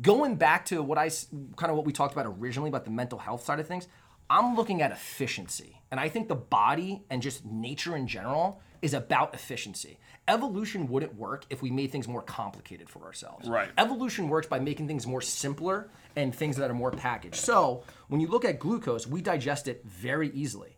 Going back to what I kind of what we talked about originally about the mental health side of things, I'm looking at efficiency. And I think the body and just nature in general is about efficiency. Evolution wouldn't work if we made things more complicated for ourselves. Right. Evolution works by making things more simpler and things that are more packaged. So when you look at glucose, we digest it very easily.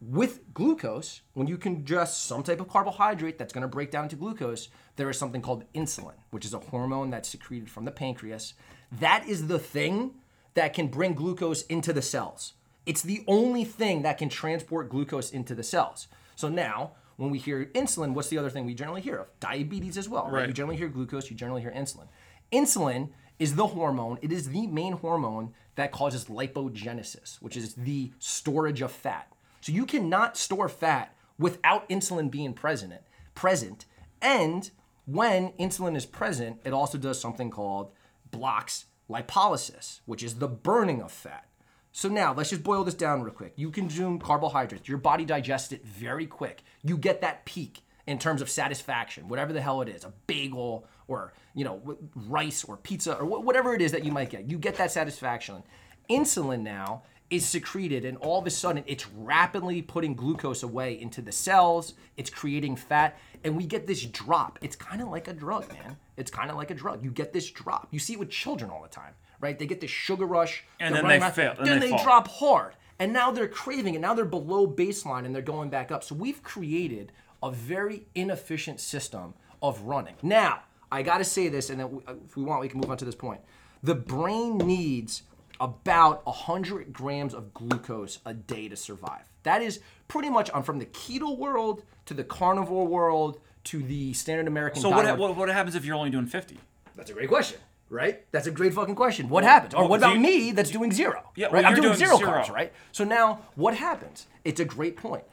With glucose, when you can just some type of carbohydrate that's going to break down into glucose, there is something called insulin, which is a hormone that's secreted from the pancreas. That is the thing that can bring glucose into the cells. It's the only thing that can transport glucose into the cells. So now, when we hear insulin, what's the other thing we generally hear of? Diabetes as well, right? Right. You generally hear glucose, you generally hear insulin. Insulin is the hormone, it is the main hormone that causes lipogenesis, which is the storage of fat. So you cannot store fat without insulin being present. Present, and when insulin is present, it also does something called blocks lipolysis, which is the burning of fat. So now let's just boil this down real quick. You consume carbohydrates, your body digests it very quick. You get that peak in terms of satisfaction, whatever the hell it is, a bagel or you know rice or pizza or wh- whatever it is that you might get. You get that satisfaction. Insulin now is secreted and all of a sudden it's rapidly putting glucose away into the cells. It's creating fat and we get this drop. It's kind of like a drug, man. It's kind of like a drug. You get this drop. You see it with children all the time, right? They get this sugar rush And then they around, fail, and Then they they drop hard. And now they're craving it. Now they're below baseline and they're going back up. So we've created a very inefficient system of running. Now, I got to say this, and then uh, if we want, we can move on to this point. The brain needs about 100 grams of glucose a day to survive. That is pretty much, I'm from the keto world to the carnivore world to the standard American so diet. what, what what happens if you're only doing 50? That's a great question, right? That's a great fucking question. What happens? Or what about you- me that's doing zero? Yeah, right. well, I'm doing, doing zero, zero. carbs, right? So now what happens? It's a great point.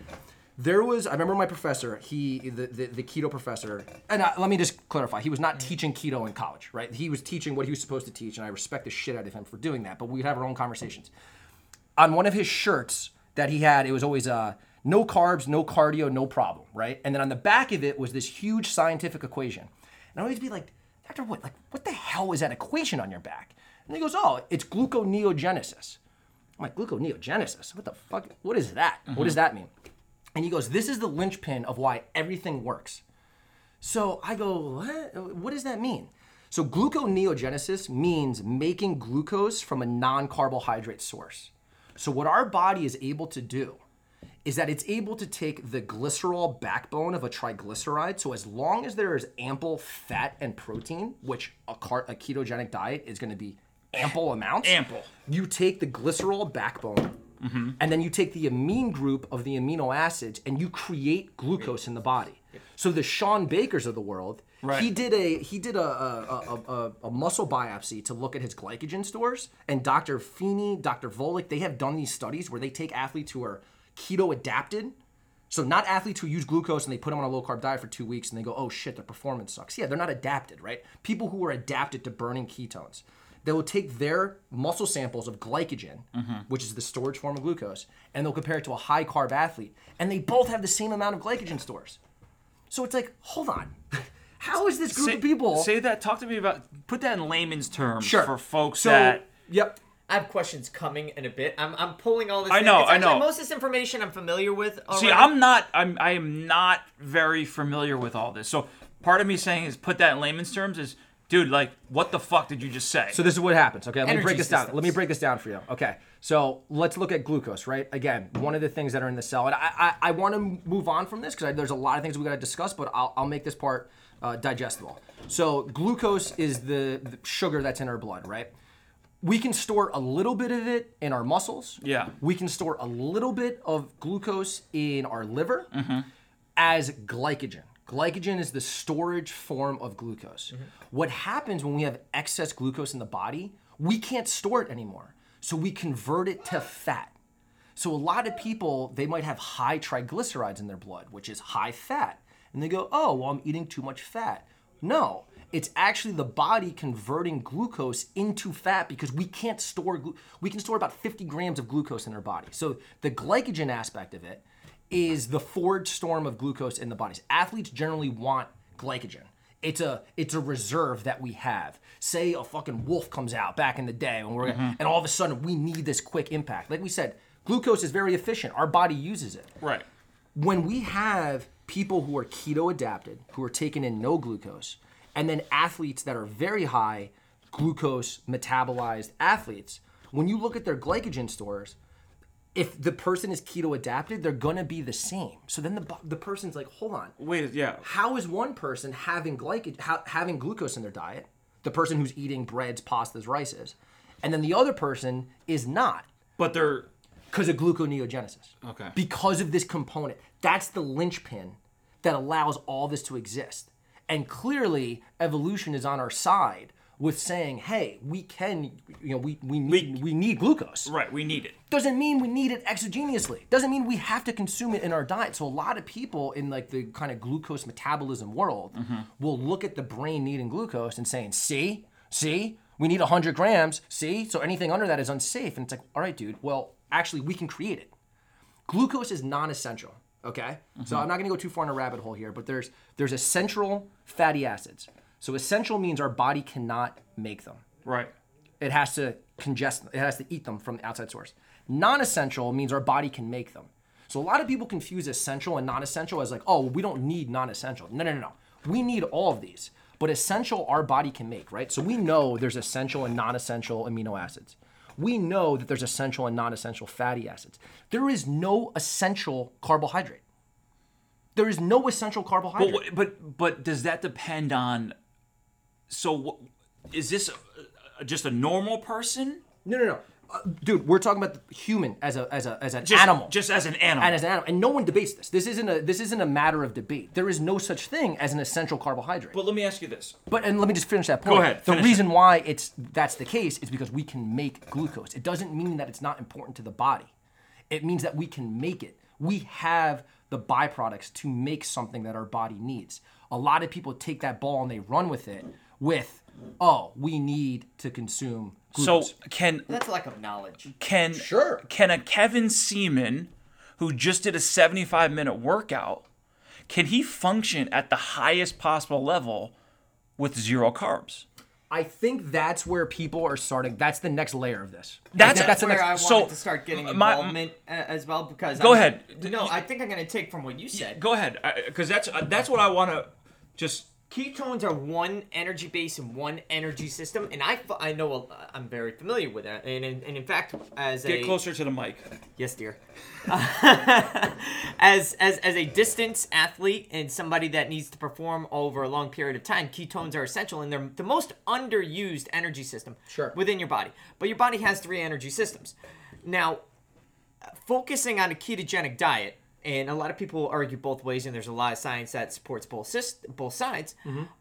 There was, I remember my professor, he, the, the, the keto professor, and I, let me just clarify, he was not teaching keto in college, right? He was teaching what he was supposed to teach, and I respect the shit out of him for doing that, but we'd have our own conversations. On one of his shirts that he had, it was always, uh, no carbs, no cardio, no problem, right? And then on the back of it was this huge scientific equation. And I always be like, Dr. Wood, like, what the hell is that equation on your back? And he goes, oh, it's gluconeogenesis. I'm like, gluconeogenesis? What the fuck? What is that? What does that mean? And he goes, this is the linchpin of why everything works. So I go, what? What does that mean? So gluconeogenesis means making glucose from a non-carbohydrate source. So what our body is able to do is that it's able to take the glycerol backbone of a triglyceride. So as long as there is ample fat and protein, which a, car- a ketogenic diet is going to be ample amounts, Ample. you take the glycerol backbone Mm-hmm. and then you take the amine group of the amino acids and you create glucose in the body. So the Shawn Bakers of the world, Right. he did a he did a a, a, a a muscle biopsy to look at his glycogen stores, and Dr. Phinney, Dr. Volek, they have done these studies where they take athletes who are keto adapted. So not athletes who use glucose and they put them on a low carb diet for two weeks and they go, oh shit, their performance sucks. Yeah, they're not adapted, right? People who are adapted to burning ketones. They will take their muscle samples of glycogen, mm-hmm. which is the storage form of glucose, and they'll compare it to a high carb athlete, and they both have the same amount of glycogen stores. So it's like, hold on, how is this group Say, of people? say that. Talk to me about. Put that in layman's terms sure for folks so, that. Yep. I have questions coming in a bit. I'm, I'm pulling all this. I know, It's I know. Most of this information I'm familiar with. See. I'm not. I'm. I am not very familiar with all this. So part of me saying is put that in layman's terms is, dude, like, what the fuck did you just say? So this is what happens. Okay, let me Energy break this down. systems. Let me break this down for you. Okay, so let's look at glucose. Right, again, one of the things that are in the cell, and I I, I want to move on from this because there's a lot of things we got to discuss, but I'll I'll make this part uh, digestible. So glucose is the, the sugar that's in our blood, right? we can store a little bit of it in our muscles. Yeah. We can store a little bit of glucose in our liver Mm-hmm. as glycogen. Glycogen is the storage form of glucose. What happens when we have excess glucose in the body, we can't store it anymore. So we convert it to fat. So a lot of people, they might have high triglycerides in their blood, which is high fat. And they go, oh, well, I'm eating too much fat. No, it's actually the body converting glucose into fat because we can't store, glu- we can store about 50 grams of glucose in our body. So the glycogen aspect of it is the forward storm of glucose in the bodies. Athletes generally want glycogen. It's a it's a reserve that we have. Say a fucking wolf comes out back in the day when we're mm-hmm. and all of a sudden we need this quick impact. Like we said, glucose is very efficient. Our body uses it. Right. When we have people who are keto adapted, who are taking in no glucose, and then athletes that are very high glucose metabolized athletes, when you look at their glycogen stores, if the person is keto adapted, they're gonna be the same. So then the the person's like, hold on, Wait. Yeah. how is one person having glyco- ha- having glucose in their diet, the person who's eating breads, pastas, rices, and then the other person is not But they're because of gluconeogenesis. Okay. Because of this component. That's the linchpin that allows all this to exist. And clearly, evolution is on our side with saying, hey, we can, you know, we, we need we, need glucose right. We need it. doesn't mean we need it exogenously. Doesn't mean we have to consume it in our diet. So a lot of people in like the kind of glucose metabolism world mm-hmm. will look at the brain needing glucose and saying, "See, see, we need 100 grams. See, so anything under that is unsafe." And it's like, all right, dude. Well, actually, we can create it. Glucose is non-essential. Okay, mm-hmm. so I'm not going to go too far in a rabbit hole here, but there's there's essential fatty acids. So essential means our body cannot make them. Right. it has to congest it has to eat them from the outside source. Non-essential means our body can make them. So a lot of people confuse essential and non-essential as like oh we don't need non-essential. No no no no. We need all of these but essential our body can make right? So we know there's essential and non-essential amino acids. We know that there's essential and non-essential fatty acids. There is no essential carbohydrate. There is no essential carbohydrate. But but but does that depend on? So is this uh, just a normal person? no no no Uh, dude we're talking about the human as a as a as an Just, animal Just as an animal. and as an animal, and no one debates this. This isn't a this isn't a matter of debate. There is no such thing as an essential carbohydrate. but let me ask you this. But and let me just finish that point. Go ahead, The reason why it's that's the case is because we can make glucose. It doesn't mean that it's not important to the body. It means that we can make it. We have the byproducts to make something that our body needs. A lot of people take that ball and they run with it with, oh, we need to consume So can That's lack of knowledge. can Sure. can a Kevin Seaman who just did a 75 minute workout can he function at the highest possible level with zero carbs? I think that's where people are starting. That's the next layer of this. I That's- think that's the where I next. wanted so, to start getting my- involvement uh, as well because Go I'm- ahead. No, I think I'm going to take from what you said. Go ahead, because that's uh, that's what I want to just. Ketones are one energy base and one energy system, and I, I know a- I'm very familiar with that. And in, and in fact, as Get a closer to the mic. yes, dear, as as as a distance athlete and somebody that needs to perform over a long period of time, ketones are essential, and they're the most underused energy system Sure. within your body. But your body has three energy systems. Now, focusing on a ketogenic diet, and a lot of people argue both ways, and there's a lot of science that supports both syst- both sides,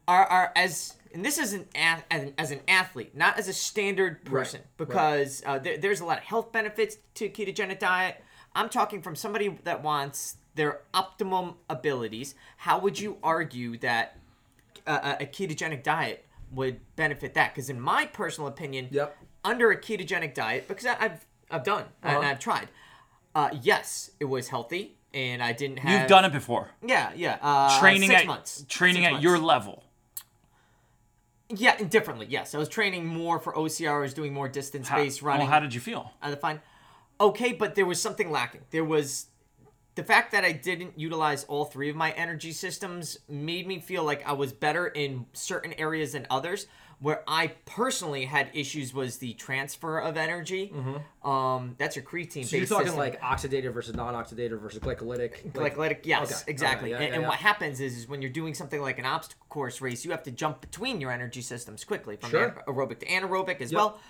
are, are as and this is an, ath- as an as an athlete, not as a standard person, because uh, there, there's a lot of health benefits to ketogenic diet. I'm talking from somebody that wants their optimum abilities. How would you argue that a, a ketogenic diet would benefit that? Because in my personal opinion, Yep. under a ketogenic diet, because I, I've I've done and Uh-huh. I've tried. Uh, yes, it was healthy, and I didn't have. You've done it before. Yeah, yeah. Uh, Training six at months. training Six at your level. Yeah, differently. Yes, I was training more for OCR. I was doing more distance based well, running. how did you feel? I find okay, but there was something lacking. There was the fact that I didn't utilize all three of my energy systems made me feel like I was better in certain areas than others. Where I personally had issues was the transfer of energy. Um, that's your creatine. Mm-hmm. So you're talking like oxidative versus non-oxidative versus glycolytic. glycolytic yes Okay, exactly okay, yeah, and, yeah, and yeah. what happens is, is when you're doing something like an obstacle course race you have to jump between your energy systems quickly from Sure. aerobic to anaerobic as Yep. well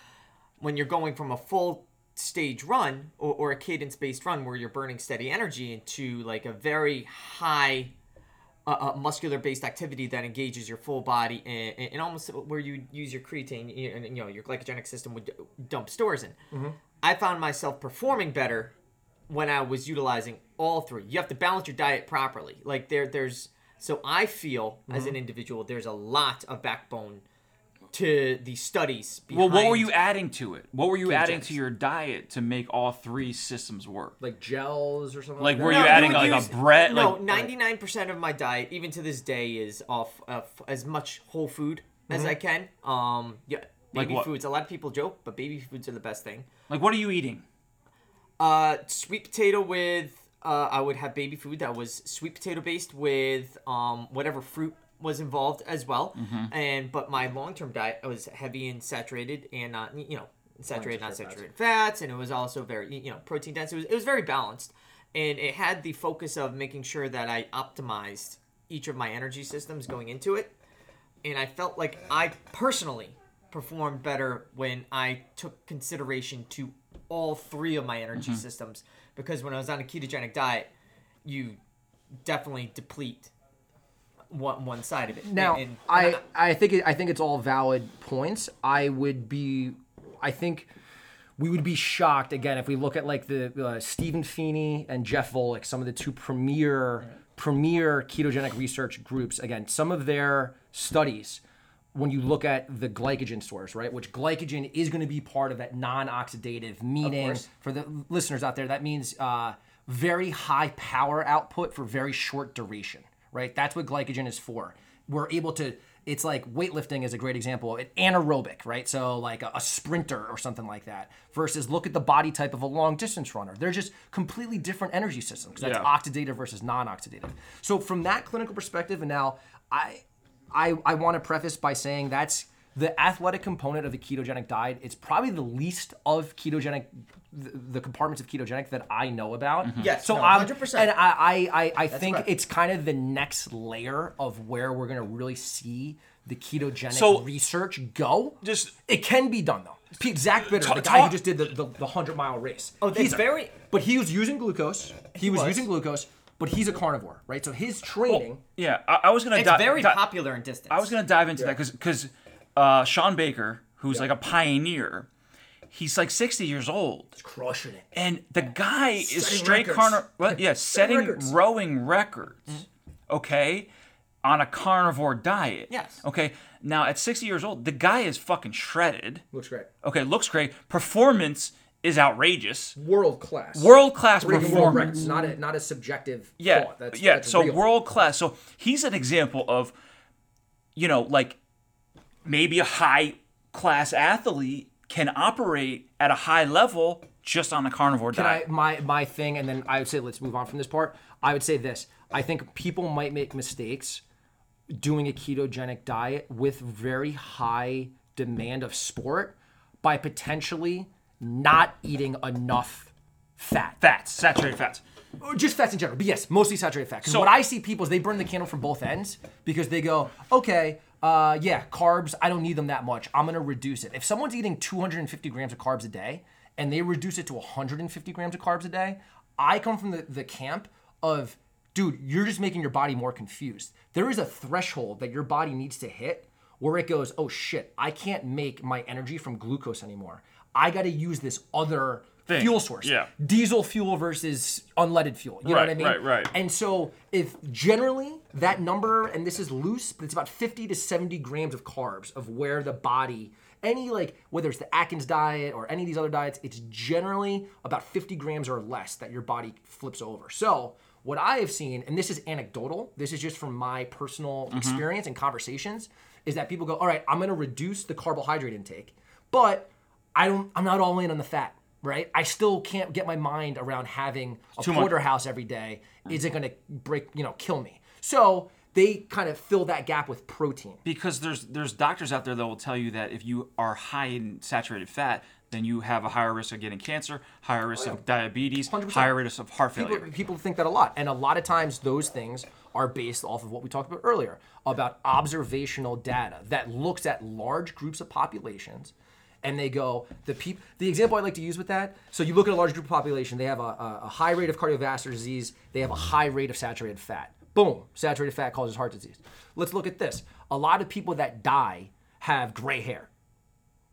when you're going from a full stage run or, or a cadence based run where you're burning steady energy into like a very high uh, uh, muscular based activity that engages your full body and, and almost where you use your creatine and you know your glycogenic system would dump stores in. I found myself performing better when I was utilizing all three. You have to balance your diet properly. Like there, there's so I feel as an individual, there's a lot of backbone to the studies. Well, what were you adding to it? What were you adding to your diet to make all three systems work? Like gels or something. Like, like were that? you No, adding would like use- a bread? No, ninety nine percent of my diet, even to this day, is off of as much whole food as I can. Um, yeah, baby what? foods. A lot of people joke, but baby foods are the best thing. like what are you eating? Uh, sweet potato with uh, I would have baby food that was sweet potato based with um whatever fruit was involved as well. Mm-hmm. And but my long term diet was heavy and saturated and not you know saturated not saturated fats. and it was also very you know protein dense. It was it was very balanced and it had the focus of making sure that I optimized each of my energy systems going into it. And I felt like I personally performed better when I took consideration to all three of my energy Mm-hmm. systems because when I was on a ketogenic diet, you definitely deplete one one side of it. Now, And- and I I think it, I think it's all valid points. I would be, I think, we would be shocked again if we look at like the uh, Stephen Phinney and Jeff Volek, some of the two premier premier ketogenic research groups. Again, some of their studies. When you look at the glycogen stores, right, which glycogen is going to be part of that non-oxidative, meaning for the listeners out there, that means uh, very high power output for very short duration, right? That's what glycogen is for. We're able to, it's like weightlifting is a great example, it, anaerobic, right? So, like a, a sprinter or something like that, versus look at the body type of a long distance runner. They're just completely different energy systems. That's Yeah. oxidative versus non oxidative. So, from that clinical perspective, and now I, I, I want to preface by saying that's the athletic component of the ketogenic diet. It's probably the least of ketogenic, the, the compartments of ketogenic that I know about. Yes, so no, I'm 100%. and I, I, I, I think correct. it's kind of the next layer of where we're gonna really see the ketogenic So- research go. Just- it can be done though. Pete Zach Bitter, Ta- the guy who just did the, the, the hundred mile race. Oh, he's that's very- But he was using glucose. He, was, was. using glucose, but he's a carnivore, right? So his training. Yeah, I, I was gonna. it's di- very di- popular in distance. I was gonna dive into that 'cause that because because uh, Shawn Baker, who's like a pioneer, he's like 60 years old, crushing it. and the guy is straight records. carnivore. Well, yeah, setting records. rowing records. Mm-hmm. Okay, on a carnivore diet. Yes. Okay. Now at 60 years old, the guy is fucking shredded. Looks great. Okay, looks great. Performance is outrageous. World class. World class world performance. records, not a not a subjective Yeah, thought. That's, yeah. that's so real. world class. So he's an example of, you know, like maybe a high class athlete can operate at a high level just on a carnivore Can I diet. my my thing, and then I would say let's move on from this part. I would say this: I think people might make mistakes doing a ketogenic diet with very high demand of sport by potentially not eating enough fat. Fats, saturated fats. Just fats in general, but yes, mostly saturated fat. Because So- what I see people is they burn the candle from both ends because they go, okay, uh, yeah, carbs, I don't need them that much. I'm gonna reduce it. If someone's eating 250 grams of carbs a day and they reduce it to 150 grams of carbs a day, I come from the, the camp of, dude, you're just making your body more confused. There is a threshold that your body needs to hit where it goes, oh shit, I can't make my energy from glucose anymore. I gotta use this other Thing, fuel source. yeah. Diesel fuel versus unleaded fuel. You know what I mean? right, right. And so, if generally that number, and this is loose, but it's about 50 to 70 grams of carbs of where the body, any like, whether it's the Atkins diet or any of these other diets, it's generally about 50 grams or less that your body flips over. So, what I have seen, and this is anecdotal, this is just from my personal Mm-hmm. experience and conversations, is that people go, all right, I'm gonna reduce the carbohydrate intake, but I don't, I'm not all in on the fat. Right, I still can't get my mind around having a Too much. porterhouse every day. Is it mm-hmm. going to break, you know, kill me? So they kind of fill that gap with protein. Because there's there's doctors out there that will tell you that if you are high in saturated fat, then you have a higher risk of getting cancer, higher risk oh, of diabetes, 100%. higher risk of heart failure. People, people think that a lot, and a lot of times those things are based off of what we talked about earlier about observational data that looks at large groups of populations and they go the peop- the example I like to use with that. So you look at a large group of population, they have a, a, a high rate of cardiovascular disease, they have a high rate of saturated fat. Boom, saturated fat causes heart disease. Let's look at this. A lot of people that die have gray hair.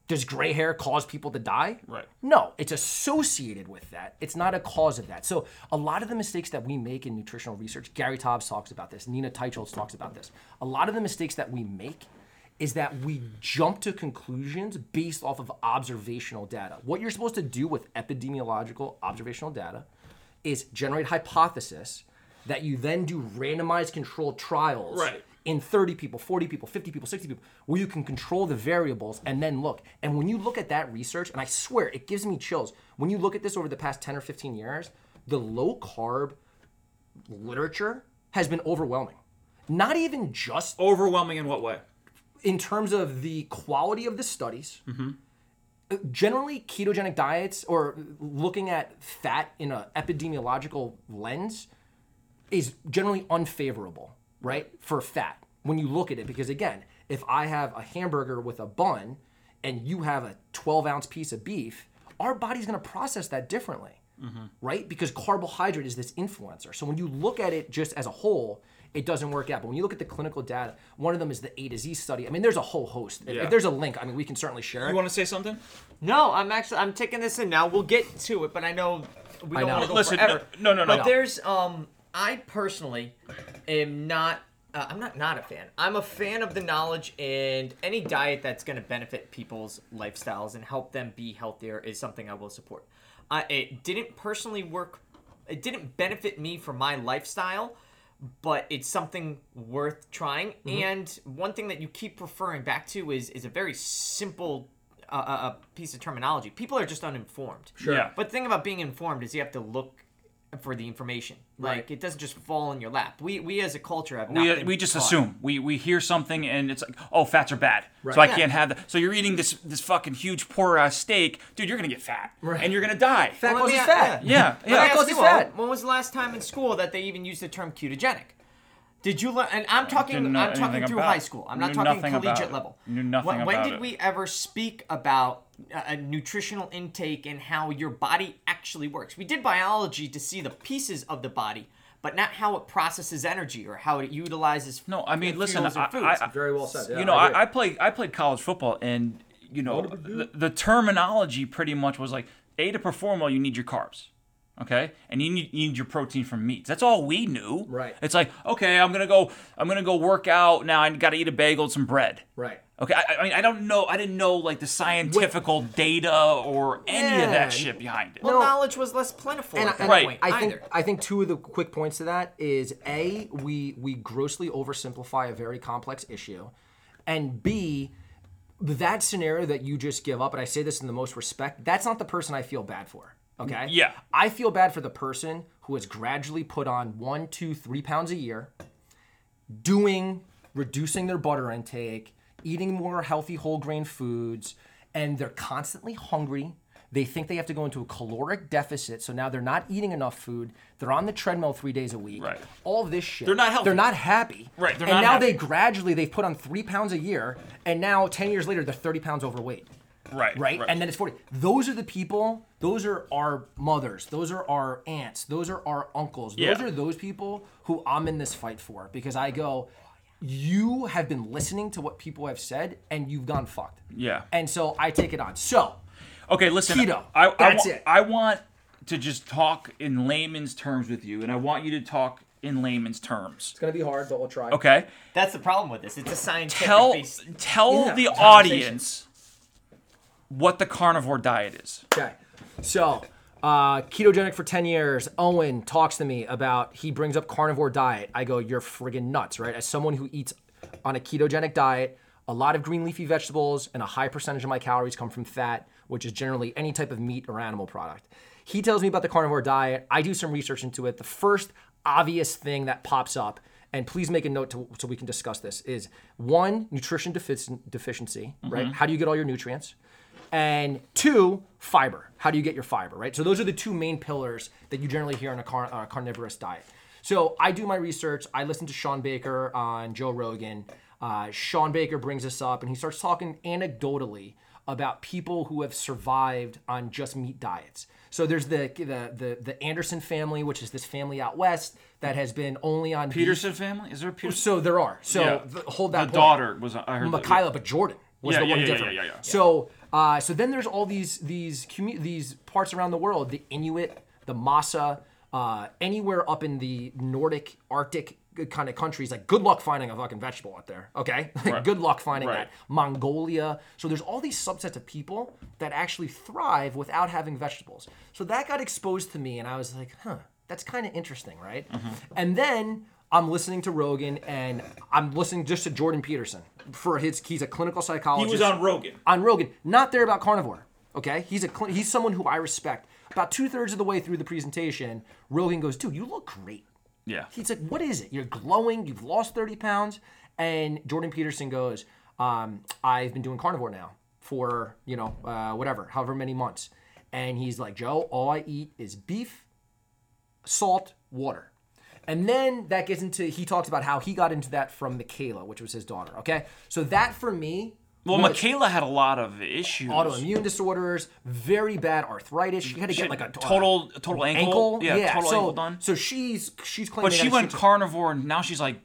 Does gray hair cause people to die? Right. No, it's associated with that. It's not a cause of that. So a lot of the mistakes that we make in nutritional research, Gary Taubes talks about this, Nina Teicholz talks about this. A lot of the mistakes that we make is that we jump to conclusions based off of observational data. What you're supposed to do with epidemiological observational data is generate hypothesis that you then do randomized controlled trials Right. in 30 people, 40 people, 50 people, 60 people, where you can control the variables and then look. And when you look at that research, and I swear it gives me chills, when you look at this over the past 10 or 15 years, the low carb literature has been overwhelming. Not even just Overwhelming in what way? In terms of the quality of the studies. uh, Generally, ketogenic diets or looking at fat in an epidemiological lens is generally unfavorable, right? For fat when you look at it, because again, if I have a hamburger with a bun and you have a 12 ounce piece of beef, our body's gonna process that differently, right? Because carbohydrate is this influencer. So when you look at it just as a whole, it doesn't work out. But when you look at the clinical data, one of them is the A to Z study. I mean, there's a whole host. If- Yeah. If there's a link, I mean, we can certainly share it. You want to say something? No, I'm actually I'm taking this in now. We'll get to it, but I know we don't know. want to go Listen, forever. no- no, no, But no. there's um, I personally am not. Uh, I'm not not a fan. I'm a fan of the knowledge and any diet that's going to benefit people's lifestyles and help them be healthier is something I will support. I it didn't personally work. It didn't benefit me for my lifestyle, but it's something worth trying. Mm-hmm. And one thing that you keep referring back to is is a very simple uh, uh, uh, piece of terminology. People are just uninformed. Sure. Yeah. But the thing about being informed is you have to look for the information. Like it doesn't just fall in your lap. We we as a culture have not We, been we just taught. assume we, we hear something and it's like oh fats are bad so I Yeah. can't have that so you're eating this this fucking huge poor ass steak dude you're gonna get fat Right. and you're gonna die Fat Well, causes a- fat. yeah Let me yeah ask causes you, fat. When was the last time in school that they even used the term ketogenic? Did you learn? And I'm talking. I'm talking through about high school. I'm not talking collegiate level. Knew nothing when, when did it. we ever speak about a, a nutritional intake and how your body actually works? We did biology to see the pieces of the body, but not how it processes energy or how it utilizes. no I mean listen fuels or I, foods. I, Very well said. you know I, I played I played college football and you know the, the terminology pretty much was like a to perform well you need your carbs okay and you need, you need your protein from meats that's all we knew Right. it's like okay i'm gonna go i'm gonna go work out now i gotta eat a bagel and some bread right. Okay, I, I mean, I don't know. I didn't know like the scientifical data or any of that shit behind it. well, knowledge was less plentiful And, at that and Right. point I think. I think two of the quick points to that is a we we grossly oversimplify a very complex issue, and b that scenario that you just give up, and I say this in the most respect, that's not the person I feel bad for. Okay. Yeah. I feel bad for the person who has gradually put on one, two, three pounds a year, doing reducing their butter intake, eating more healthy whole grain foods, and they're constantly hungry. They think they have to go into a caloric deficit, so now they're not eating enough food. They're on the treadmill three days a week. Right. All this shit. They're not healthy. They're not happy. Right, they're and not now happy. they gradually they've put on three pounds a year, and now ten years later they're thirty pounds overweight Right. right? And then it's 40. Those are the people, those are our mothers, those are our aunts, those are our uncles. Those Yeah. are those people who I'm in this fight for because I go, you have been listening to what people have said and you've gone fucked. Yeah. And so I take it on. So, Okay, listen. Keto. I, I, That's wa- it. I want to just talk in layman's terms with you, and I want you to talk in layman's terms. it's going to be hard, but we'll try. Okay. That's the problem with this. It's a scientific Tell based. tell Yeah, the conversation. audience what the carnivore diet is. Okay. So, uh, ketogenic for 10 years. Owen talks to me about, he brings up carnivore diet. I go, you're friggin' nuts, right? As someone who eats on a ketogenic diet, a lot of green leafy vegetables, and a high percentage of my calories come from fat, which is generally any type of meat or animal product. He tells me about the carnivore diet. I do some research into it. The first obvious thing that pops up, and please make a note to, so we can discuss this, is one, nutrition defici- deficiency, right? How do you get all your nutrients? And two, fiber. How do you get your fiber, right? So those are the two main pillars that you generally hear on a car, uh, carnivorous diet. So I do my research. I listen to Shawn Baker on Joe Rogan. Uh, Shawn Baker brings this up, and he starts talking anecdotally about people who have survived on just meat diets. So there's the the the, the Anderson family, which is this family out west that has been only on beef. Peterson family? Is there a Peterson? So there are. So Yeah. th- hold the that. point. daughter was. I heard. that- Mikhaila, but Jordan was Yeah, the yeah, one yeah, different. yeah, yeah, yeah. So, uh, so then there's all these these commu- these parts around the world, the Inuit, the Maasai, uh, anywhere up in the Nordic, Arctic kind of countries. Like, good luck finding a fucking vegetable out there. Okay, Right. good luck finding Right. that. Mongolia. So there's all these subsets of people that actually thrive without having vegetables. So that got exposed to me, and I was like, huh, that's kind of interesting, right? Mm-hmm. And then I'm listening to Rogan, and I'm listening just to Jordan Peterson for his. He's a clinical psychologist. He was on Rogan. on Rogan, not there about carnivore. Okay, he's a cl- he's someone who I respect. About two thirds of the way through the presentation, Rogan goes, "Dude, you look great." Yeah. He's like, "What is it? You're glowing. You've lost thirty pounds." And Jordan Peterson goes, um, "I've been doing carnivore now for you know uh, whatever, however many months." And he's like, "Joe, all I eat is beef, salt, water." And then that gets into he talks about how he got into that from Mikhaila, which was his daughter. Okay, so that for me Well, was- Mikhaila had a lot of issues. autoimmune disorders, very bad arthritis. She had to She get like a total total ankle. ankle. Yeah, total so, ankle done. So she's she's claiming But she went carnivore, and now she's like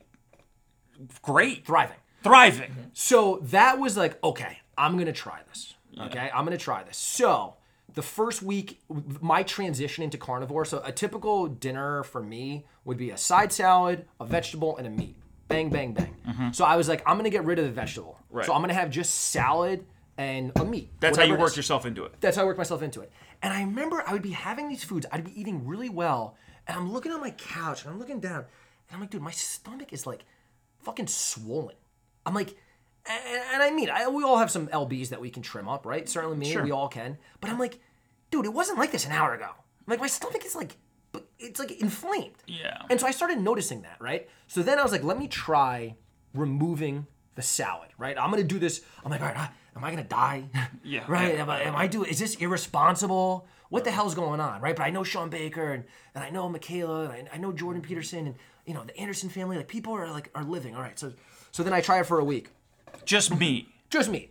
great, thriving. thriving. So that was like, okay, I'm gonna try this. Okay, I'm gonna try this. So the first week, my transition into carnivore. So a typical dinner for me would be a side salad, a vegetable, and a meat. Bang, bang, bang. So I was like, I'm gonna get rid of the vegetable. Mm-hmm. Right. So I'm gonna have just salad and a meat. That's how you worked yourself into it. That's how I worked myself into it. And I remember I would be having these foods, I'd be eating really well, and I'm looking on my couch and I'm looking down, and I'm like, dude, my stomach is like fucking swollen. I'm like, and, and I mean, I, we all have some lbs that we can trim up, right? Certainly me, Sure. we all can. But I'm like, dude, it wasn't like this an hour ago. I'm like, my stomach is like, it's like inflamed. Yeah. And so I started noticing that, right? So then I was like, let me try removing the salad, right? I'm gonna do this. I'm like, all right, am I gonna die? Yeah, right? yeah, am, I, am I doing? Is this irresponsible? What the hell's going on, right? But I know Shawn Baker and, and I know Mikhaila and I, I know Jordan mm-hmm. Peterson and you know the Anderson family. Like people are like are living. All right, so so then I try it for a week. Just me. Just me.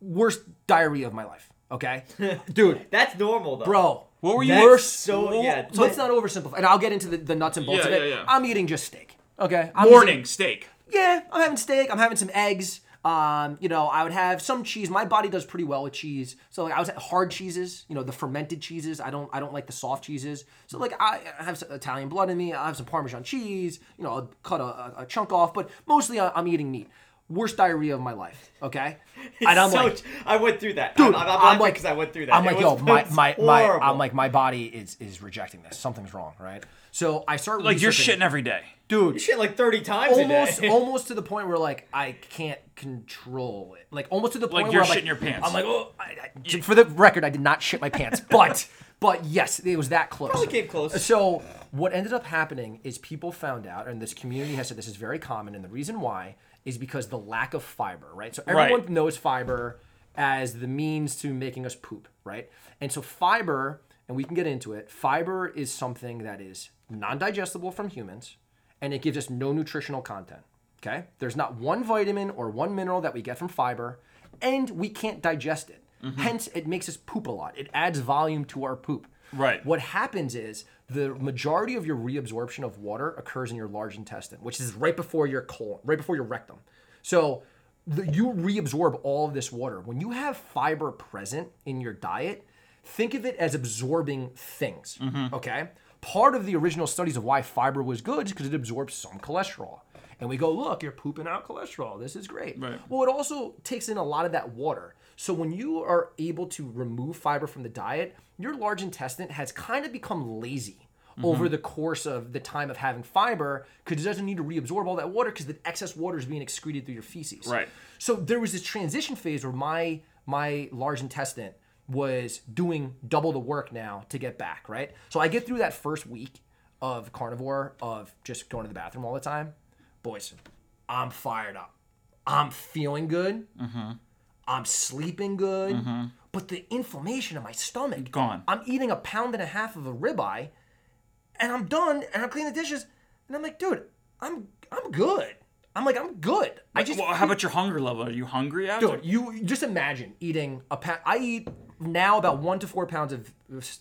Worst diarrhea of my life. Okay, dude, That's normal though. bro. What were you? That's worst- so yeah. Let's not oversimplify. And I'll get into the, the nuts and bolts Yeah, of it. yeah, yeah. I'm eating just steak. Okay. I'm Morning steak. yeah, I'm having steak. I'm having some eggs. Um, you know, I would have some cheese. My body does pretty well with cheese. So like I was at hard cheeses, you know, the fermented cheeses. I don't I don't like the soft cheeses. So like I, I have some Italian blood in me. I have some Parmesan cheese. You know, I'll cut a, a, a chunk off, but mostly I, I'm eating meat. Worst diarrhea of my life. Okay, and I'm so, like, I went through that. dude, I'm, I'm, I'm like, because I went through that. I'm like, was- yo, it my my my. I'm like, my body is is rejecting this. Something's wrong, right? So I start Like you're shitting every day. dude. You shit like 30 times almost a day. almost to the point where like I can't control it. Like almost to the point Like where you're I'm shitting your pants. I'm like, oh, I, I, for the record, I did not shit my pants, but but yes, it was that close. Probably came close. So what ended up happening is people found out, and this community has said this is very common, and the reason why is because the lack of fiber, right? So everyone Right. knows fiber as the means to making us poop, right? And so fiber, and we can get into it. Fiber is something that is non-digestible from humans, and it gives us no nutritional content. Okay, there's not one vitamin or one mineral that we get from fiber, and we can't digest it. Mm-hmm. Hence, it makes us poop a lot. It adds volume to our poop. Right. What happens is the majority of your reabsorption of water occurs in your large intestine, which is right before your colon, right before your rectum. So the, you reabsorb all of this water. When you have fiber present in your diet, think of it as absorbing things. Mm-hmm. Okay. Part of the original studies of why fiber was good is because it absorbs some cholesterol. And we go, look, you're pooping out cholesterol. This is great. Right. Well, it also takes in a lot of that water. So when you are able to remove fiber from the diet, your large intestine has kind of become lazy over mm-hmm. the course of the time of having fiber because it doesn't need to reabsorb all that water because the excess water is being excreted through your feces. Right. So there was this transition phase where my my large intestine was doing double the work now to get back, right? So I get through that first week of carnivore of just going to the bathroom all the time. Boys, I'm fired up. I'm feeling good. Mm-hmm. I'm sleeping good. Mm-hmm. But the inflammation in my stomach Gone. I'm eating a pound and a half of a ribeye, and I'm done, and I'm cleaning the dishes, and I'm like, dude, I'm I'm good. I'm like, I'm good. I just Well, how about your hunger level? Are you hungry after? Dude, you just imagine eating a pound. I eat now about one to four pounds of,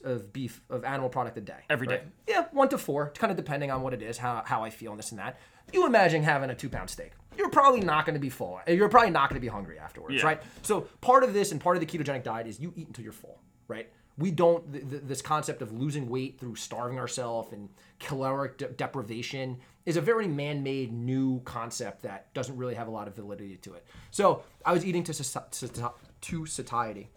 of beef of animal product a day. Every day. right? Yeah, one to four, kind of depending on what it is, how, how I feel, and this and that. You imagine having a two pound steak. You're probably not going to be full. You're probably not going to be hungry afterwards, Yeah. right? So part of this and part of the ketogenic diet is you eat until you're full, right? We don't th- th- this concept of losing weight through starving ourselves and caloric de- deprivation is a very man-made new concept that doesn't really have a lot of validity to it. So I was eating to soci- to satiety.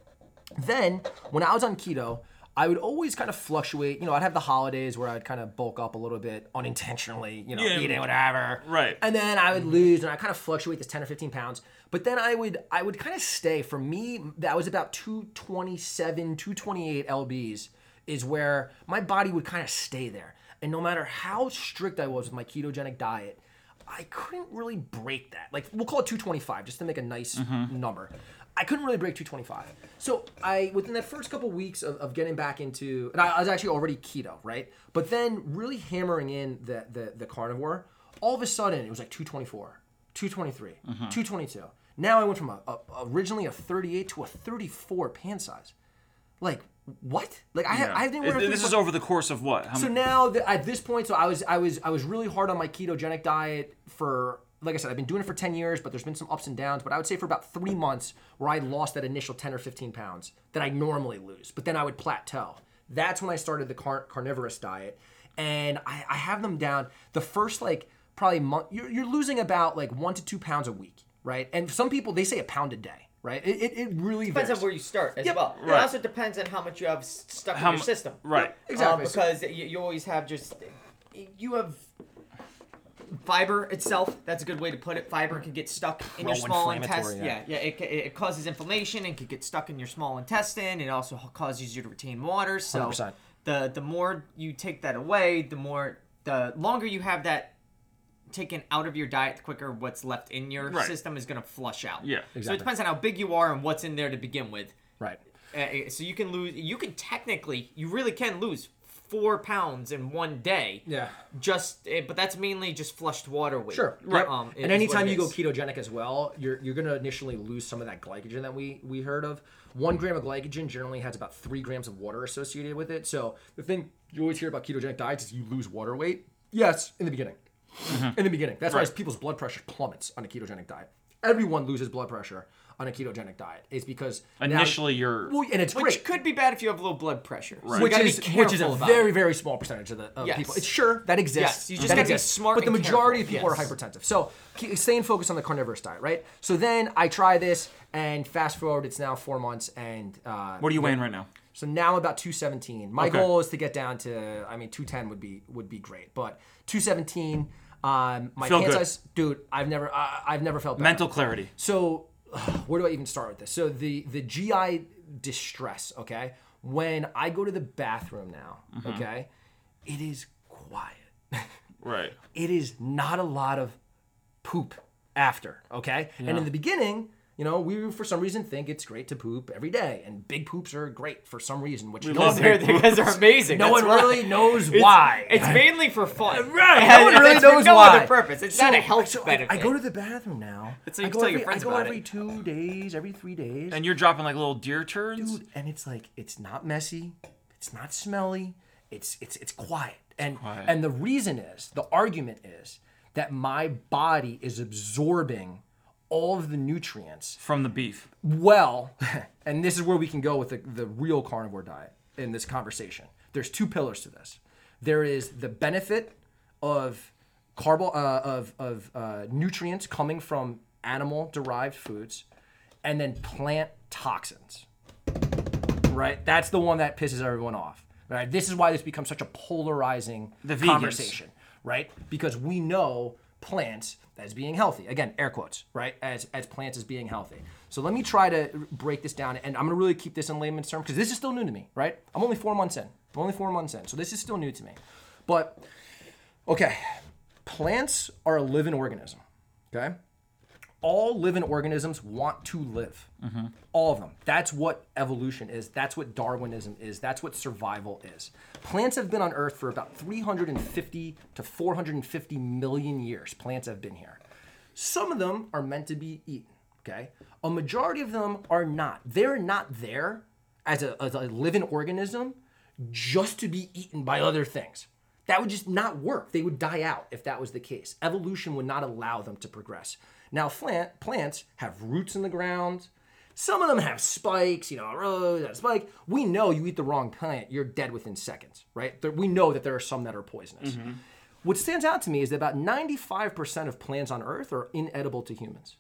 Then, when I was on keto, I would always kind of fluctuate. You know, I'd have the holidays where I'd kind of bulk up a little bit unintentionally, you know, Yeah. eating whatever. Right. And then I would mm-hmm. lose and I kind of fluctuate this 10 or 15 pounds. But then I would I would kind of stay. For me, that was about 227, 228 LBs is where my body would kind of stay there. And no matter how strict I was with my ketogenic diet, I couldn't really break that. Like we'll call it 225 just to make a nice mm-hmm. number. I couldn't really break 225. So I within that first couple weeks of, of getting back into and I, I was actually already keto, right? But then really hammering in the the, the carnivore, all of a sudden it was like 224, 223, mm-hmm. 222. Now I went from a, a originally a 38 to a 34 pant size. Like what? Like I, Yeah. I didn't. Wear this is over the course of what? How so m- now that at this point, so I was I was I was really hard on my ketogenic diet for like I said, I've been doing it for 10 years, but there's been some ups and downs. But I would say for about three months where I lost that initial 10 or 15 pounds that I normally lose, but then I would plateau. That's when I started the car- carnivorous diet, and I, I have them down. The first like probably month, you're, you're losing about like one to two pounds a week, right? And some people they say a pound a day, right? It, it, it really Depends varies. on where you start as Yep. well. Right. It also depends on how much you have stuck How in your mu- system. right. Exactly. Um, because you, you always have just you have fiber itself. That's a good way to put it. Fiber can get stuck in your small intestine. yeah. Yeah, yeah. It, it causes inflammation and can get stuck in your small intestine. It also causes you to retain water. So 100%. the the more you take that away, the more the longer you have that taken out of your diet, the quicker what's left in your Right. system is going to flush out. Yeah. exactly. So it depends on how big you are and what's in there to begin with. right. Uh, so you can lose. You can technically, you really can lose four pounds in one day. Yeah. Just, uh, but that's mainly just flushed water weight. Sure. Right. Right. Um, and anytime it you go ketogenic as well, you're you're gonna initially lose some of that glycogen that we we heard of. One gram of glycogen generally has about three grams of water associated with it. So the thing you always hear about ketogenic diets is you lose water weight. Yes, in the beginning. In the beginning. That's why people's blood pressure plummets on a ketogenic diet. Everyone loses blood pressure on a ketogenic diet. It's because now- Initially, you're well, and it's which great could be bad if you have low blood pressure. So which is which is a very it. very small percentage of the of Yes. people. It's sure that exists. Yes, you just that gotta be smart But the majority careful, of people yes. are hypertensive. So staying focused on the carnivorous diet, right? So then I try this, and fast forward, it's now four months, and uh, what are you weighing right now? so now I'm about 217. My Okay. goal is to get down to, I mean, 210 would be would be great, but 217. Um, my Feel pant good. size, dude. I've never uh, I've never felt better. Mental clarity. So, where do I even start with this? So the the GI distress, okay? When I go to the bathroom now, Mm-hmm. okay, it is quiet. Right. it is not a lot of poop after, okay? And in the beginning, you know, we for some reason think it's great to poop every day, and big poops are great for some reason, which no love one, They're, they guys are amazing. no that's one why. really knows why. It's mainly for fun. Right, no one really it's for knows no why. other purpose. It's not a health so I- benefit. I, go to the bathroom now. so you I go tell your every, friends I go about every it. two days, every three days. And you're dropping like little deer turns. dude and it's like it's not messy it's not smelly it's it's it's quiet and quiet. and the reason is the argument is that my body is absorbing all of the nutrients from the beef. well and this is where we can go with the, the real carnivore diet in this conversation. There's two pillars to this. There is the benefit of carbo uh, of, of uh, nutrients coming from animal derived foods and then plant toxins. Right? That's the one that pisses everyone off. Right? This is why this becomes such a polarizing The conversation. Right? Because we know plants as being healthy. Again air quotes right? As as plants as being healthy. So let me try to break this down and i'm to really keep this in layman's terms because this is still new to me right? I'm only four months in. I'm only four months in so this is still new to me. But okay plants are a living organism okay all living organisms want to live. Mm-hmm. All of them. That's what evolution is. That's what Darwinism is. That's what survival is. Plants have been on Earth for about 350 to 450 million years. Plants have been here. Some of them are meant to be eaten, okay? A majority of them are not. They're not there as a, as a living organism just to be eaten by other things. That would just not work. They would die out if that was the case. Evolution would not allow them to progress. Now, plant, plants have roots in the ground. Some of them have spikes, you know, a rose, a spike. We know you eat the wrong plant, you're dead within seconds, right? There, we know that there are some that are poisonous. Mm-hmm. What stands out to me is that about 95% of plants on Earth are inedible to humans.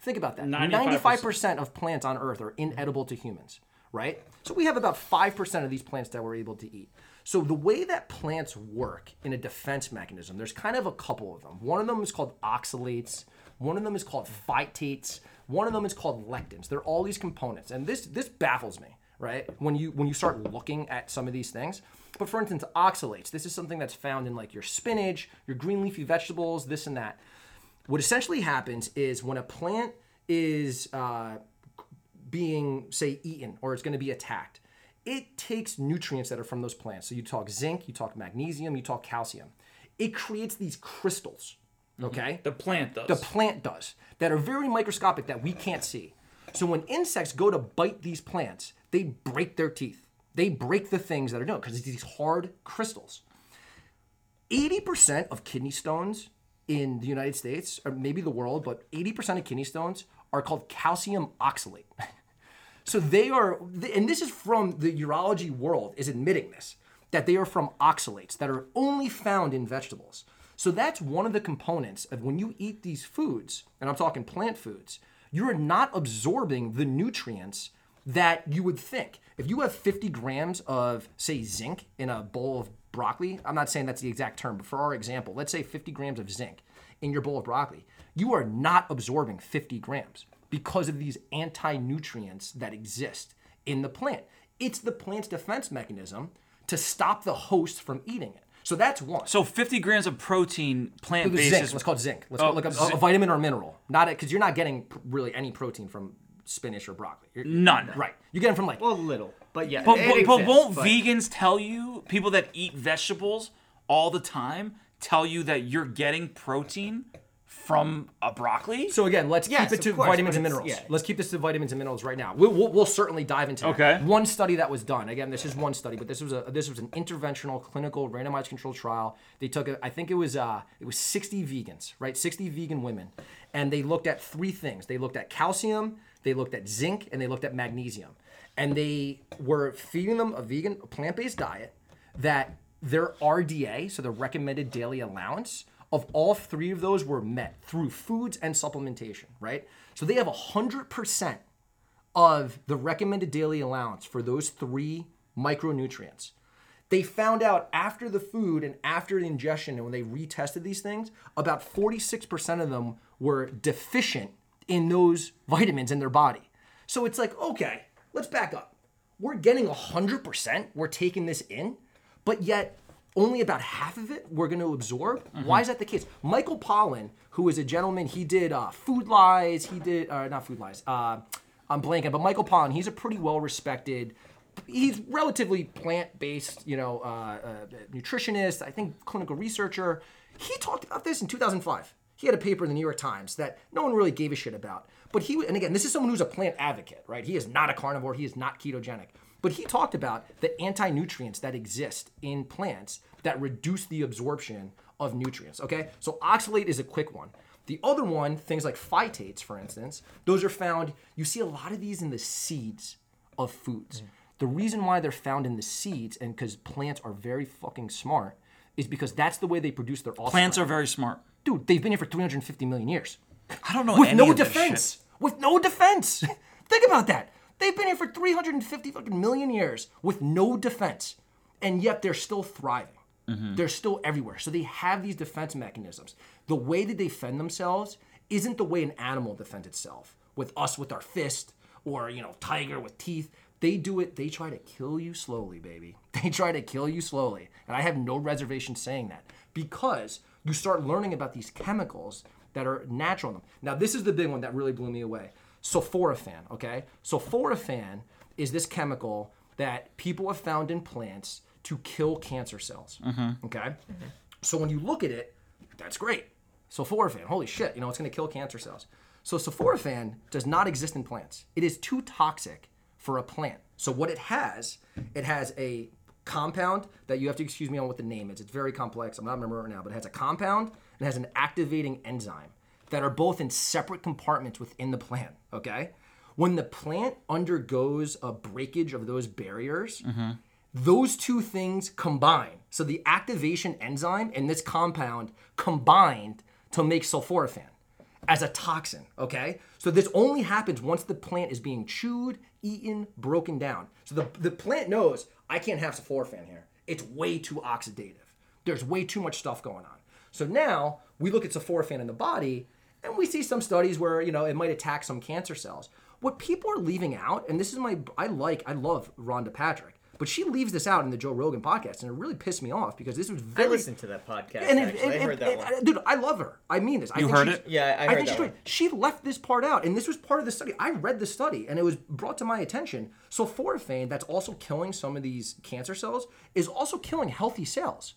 Think about that. 95%. 95% of plants on Earth are inedible to humans, right? So we have about 5% of these plants that we're able to eat. So the way that plants work in a defense mechanism, there's kind of a couple of them. One of them is called oxalates, one of them is called phytates, one of them is called lectins. They're all these components. And this this baffles me, right? When you when you start looking at some of these things. But for instance, oxalates, this is something that's found in like your spinach, your green leafy vegetables, this and that what essentially happens is when a plant is uh, being say eaten or it's going to be attacked it takes nutrients that are from those plants so you talk zinc you talk magnesium you talk calcium it creates these crystals mm-hmm. okay The plant does. the plant does that are very microscopic that we can't see. So when insects go to bite these plants, they break their teeth. They break the things that are doing because it's these hard crystals. 80% of kidney stones in the United States, or maybe the world, but 80% of kidney stones are called calcium oxalate. So they are, and this is from the urology world is admitting this, that they are from oxalates that are only found in vegetables. So that's one of the components of when you eat these foods, and I'm talking plant foods, you're not absorbing the nutrients that you would think. If you have 50 grams of, say, zinc in a bowl of broccoli, I'm not saying that's the exact term, but for our example, let's say 50 grams of zinc in your bowl of broccoli, you are not absorbing 50 grams because of these anti nutrients that exist in the plant. It's the plant's defense mechanism to stop the host from eating it. So that's one. so 50 grams of protein plant based zinc. is Let's call it zinc. Let's Oh, call it like a, zinc. a vitamin or mineral. Not because you're not getting really any protein from spinach or broccoli. You're- none. Right. You get them from like Well, little, but yeah. But, it but, but exists, won't but- vegans tell you, people that eat vegetables all the time, tell you that you're getting protein from a broccoli? So again, let's Yes, keep it to course, vitamins and minerals. yeah. Let's keep this to vitamins and minerals right now. We'll, we'll, we'll certainly dive into that. One study that was done. Again, this is one study, but this was a this was an interventional clinical randomized controlled trial. They took a, I think it was uh it was 60 vegans, right? 60 vegan women, and they looked at three things. They looked at calcium, they looked at zinc, and they looked at magnesium. And they were feeding them a vegan plant-based diet that their RDA, so the recommended daily allowance of all three of those were met through foods and supplementation, right? So they have 100% of the recommended daily allowance for those three micronutrients. They found out after the food and after the ingestion, and when they retested these things, about 46% of them were deficient in those vitamins in their body. So it's like, okay, let's back up. We're getting 100%, we're taking this in, but yet only about half of it we're going to absorb. Why is that the case? Michael Pollan, who is a gentleman, he did uh, Food Lies, he did, uh, not Food Lies, uh, I'm blanking, but Michael Pollan, he's a pretty well respected, he's relatively plant based, you know, uh, uh, nutritionist, I think clinical researcher. He talked about this in 2005. He had a paper in the New York Times that no one really gave a shit about. But he, and again, this is someone who's a plant advocate, right? He is not a carnivore, he is not ketogenic. But he talked about the anti nutrients that exist in plants that reduce the absorption of nutrients, okay? So oxalate is a quick one. The other one, things like phytates, for instance, those are found, you see a lot of these in the seeds of foods. Mm. The reason why they're found in the seeds, and because plants are very fucking smart, is because that's the way they produce their offspring. Plants are very smart. Dude, they've been here for 350 million years. I don't know With any no of this defense. With no defense. Think about that. They've been here for 350 fucking million years with no defense. And yet they're still thriving. Mm-hmm. They're still everywhere. So they have these defense mechanisms. The way that they defend themselves isn't the way an animal defends itself. With us with our fist or, you know, tiger with teeth. They do it, they try to kill you slowly, baby. They try to kill you slowly. And I have no reservation saying that because you start learning about these chemicals that are natural in them. Now, this is the big one that really blew me away. Sulforaphane, okay? Sulforaphane is this chemical that people have found in plants to kill cancer cells, mm-hmm. okay? So when you look at it, that's great. sulforaphane. Holy shit, you know, it's going to kill cancer cells. So sulforaphane does not exist in plants. It is too toxic for a plant. So what it has, it has a compound that you have to excuse me on what the name is. It's very complex. I'm not remembering right now, but it has a compound and it has an activating enzyme that are both in separate compartments within the plant. Okay. When the plant undergoes a breakage of those barriers, those two things combine. So the activation enzyme and this compound combined to make sulforaphane as a toxin, okay? So this only happens once the plant is being chewed, eaten, broken down. So the, the plant knows I can't have sulforaphane here. It's way too oxidative. There's way too much stuff going on. So now we look at sulforaphane in the body and we see some studies where, you know, it might attack some cancer cells. What people are leaving out, and this is my I like, I love Rhonda Patrick, but she leaves this out in the Joe Rogan podcast, and it really pissed me off because this was I very listened to that podcast. and, it- actually. and- I heard that and- one. dude, I love her. I mean this. I You think heard she's- it? Yeah, I I heard think that she's one. She left this part out, and this was part of the study. I read the study, and it was brought to my attention. Sulforaphane, that's also killing some of these cancer cells, is also killing healthy cells.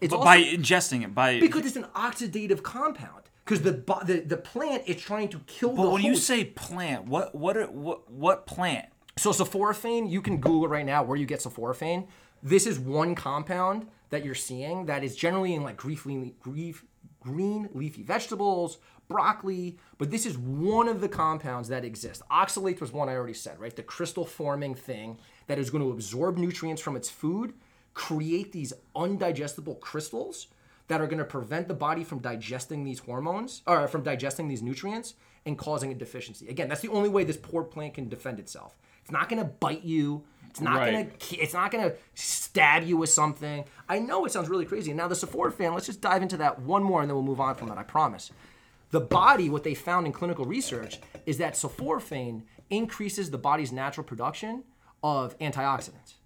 It's But also by ingesting it, by because it's an oxidative compound. Because the, the the plant is trying to kill the But when you say plant, what what are, what what plant? So sulforaphane, you can Google right now where you get sulforaphane. This is one compound that you're seeing that is generally in like green, grief, green leafy vegetables, broccoli, but this is one of the compounds that exist. Oxalate was one I already said, right? The crystal forming thing that is going to absorb nutrients from its food, create these undigestible crystals that are going to prevent the body from digesting these hormones or from digesting these nutrients and causing a deficiency. Again, that's the only way this poor plant can defend itself. It's not going to bite you. It's not Right. going to it's not going to stab you with something. I know it sounds really crazy. Now the sulforaphane, let's just dive into that one more and then we'll move on from that, I promise. The body, what they found in clinical research is that sulforaphane increases the body's natural production of antioxidants.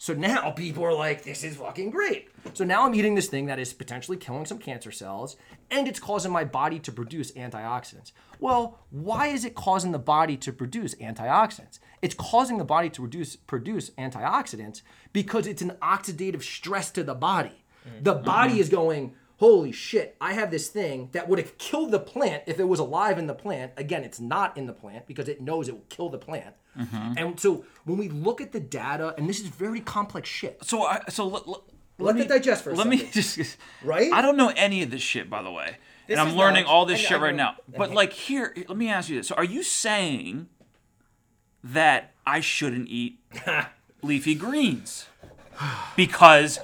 So now people are like, this is fucking great. So now I'm eating this thing that is potentially killing some cancer cells and it's causing my body to produce antioxidants. Well, why is it causing the body to produce antioxidants? It's causing the body to reduce, produce antioxidants because it's an oxidative stress to the body. Mm. The body mm-hmm. is going, holy shit, I have this thing that would have killed the plant if it was alive in the plant. Again, it's not in the plant because it knows it will kill the plant. Mm-hmm. And so when we look at the data, and this is very complex shit. So I so let, let, Let me digest first. Let me just Right? I don't know any of this shit, by the way, This and I'm learning knowledge. all this I- shit I right now. But like here, let me ask you this: So are you saying that I shouldn't eat leafy greens because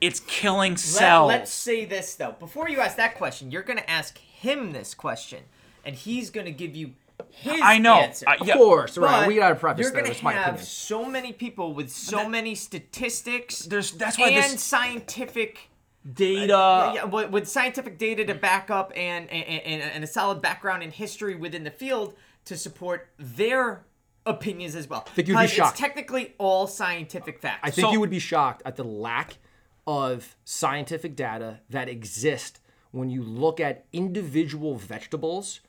it's killing Let, cells? let's say this though. Before you ask that question, you're gonna ask him this question, and he's gonna give you his I know. answer. Uh, I- Of course, right? But We gotta preface You're gonna That's my have opinion. so many people with so many statistics. There's- that's why and this- scientific data. Uh, yeah, with, with scientific data to back up and, and and and a solid background in history within the field to support their opinions as well. think you'd be 'Cause shocked. It's technically all scientific facts. I think So- you would be shocked at the lack of scientific data that exist when you look at individual vegetables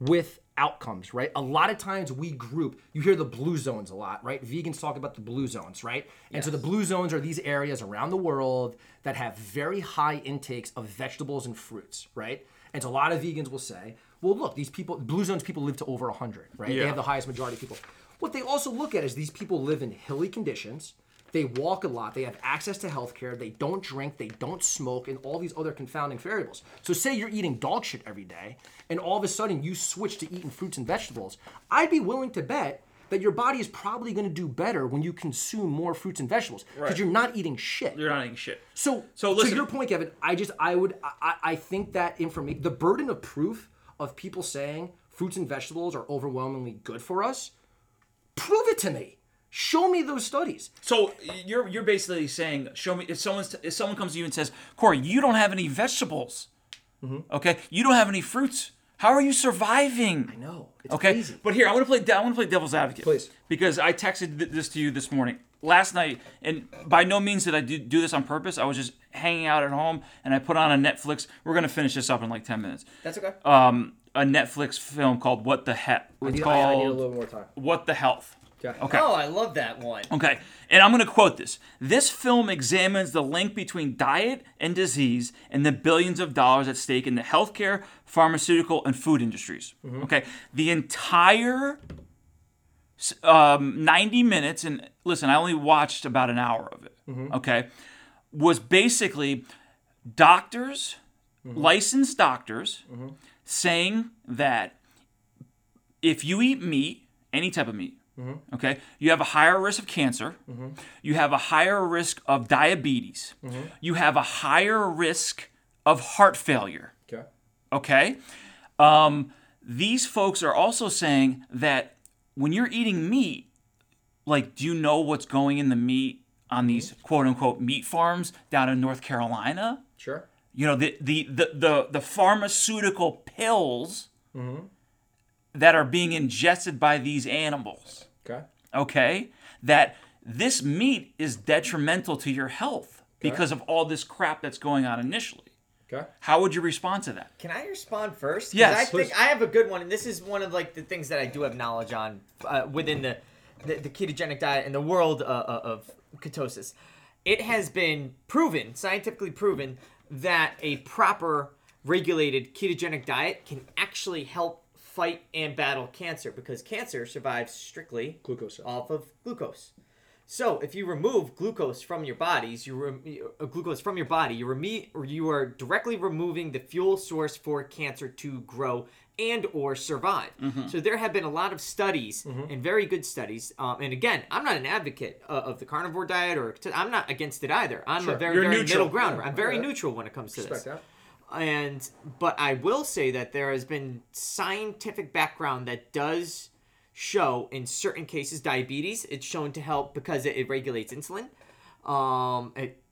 with outcomes, right? A lot of times we group, you hear the blue zones a lot, right? Vegans talk about the blue zones, right? And so the blue zones are these areas around the world that have very high intakes of vegetables and fruits, right? And so a lot of vegans will say, well, look, these people, blue zones people live to over 100, right? They have the highest majority of people. What they also look at is these people live in hilly conditions. They walk a lot. They have access to healthcare. They don't drink. They don't smoke, and all these other confounding variables. So, say you're eating dog shit every day, and all of a sudden you switch to eating fruits and vegetables. I'd be willing to bet that your body is probably going to do better when you consume more fruits and vegetables because you're not eating shit. You're not eating shit. So, So listen. to your point, Kevin, I just I would I, I I think that information, the burden of proof of people saying fruits and vegetables are overwhelmingly good for us, prove it to me. Show me those studies. So you're you're basically saying, show me if someone's if someone comes to you and says, Cory, you don't have any vegetables. Mm-hmm. Okay, you don't have any fruits. How are you surviving? No, it's Okay, crazy. but here I want to play. I want to play devil's advocate. Please. because I texted this to you this morning, last night, and by no means did I do, do this on purpose. I was just hanging out at home, and I put on a Netflix. We're gonna finish this up in like ten minutes. That's okay. Um, a Netflix film called What the Heck. I need, called I, I need a little more time. What the Health. Okay. Oh, I love that one. Okay, and I'm going to quote this. This film examines the link between diet and disease and the billions of dollars at stake in the healthcare, pharmaceutical, and food industries. Mm-hmm. Okay, the entire um, 90 minutes, and listen, I only watched about an hour of it, mm-hmm. okay, was basically doctors, mm-hmm. licensed doctors, saying that if you eat meat, any type of meat, Mm-hmm. okay, you have a higher risk of cancer, mm-hmm. you have a higher risk of diabetes, mm-hmm. you have a higher risk of heart failure, Okay. okay? Um, these folks are also saying that when you're eating meat, like, do you know what's going in the meat on these quote unquote meat farms down in North Carolina? Sure. you know the the the the, the pharmaceutical pills that are being ingested by these animals Okay. okay that this meat is detrimental to your health because of all this crap that's going on initially Okay. how would you respond to that Can I respond first? Yes, I please. think I have a good one, and this is one of like the things that I do have knowledge on uh, within the, the the ketogenic diet and the world uh, uh, of ketosis. It has been proven, scientifically proven, that a proper regulated ketogenic diet can actually help fight and battle cancer because cancer survives strictly Glucose off of glucose. So if you remove glucose from your bodies, you rem- uh, glucose from your body, you reme- or you are directly removing the fuel source for cancer to grow and or survive. So there have been a lot of studies and very good studies. Um, and again, I'm not an advocate uh, of the carnivore diet, or I'm not against it either. I'm a very You're very neutral. middle ground. Yeah, I'm very yeah. neutral when it comes to Respect this that. And but I will say that there has been scientific background that does show in certain cases diabetes it's shown to help because it, it regulates insulin um it,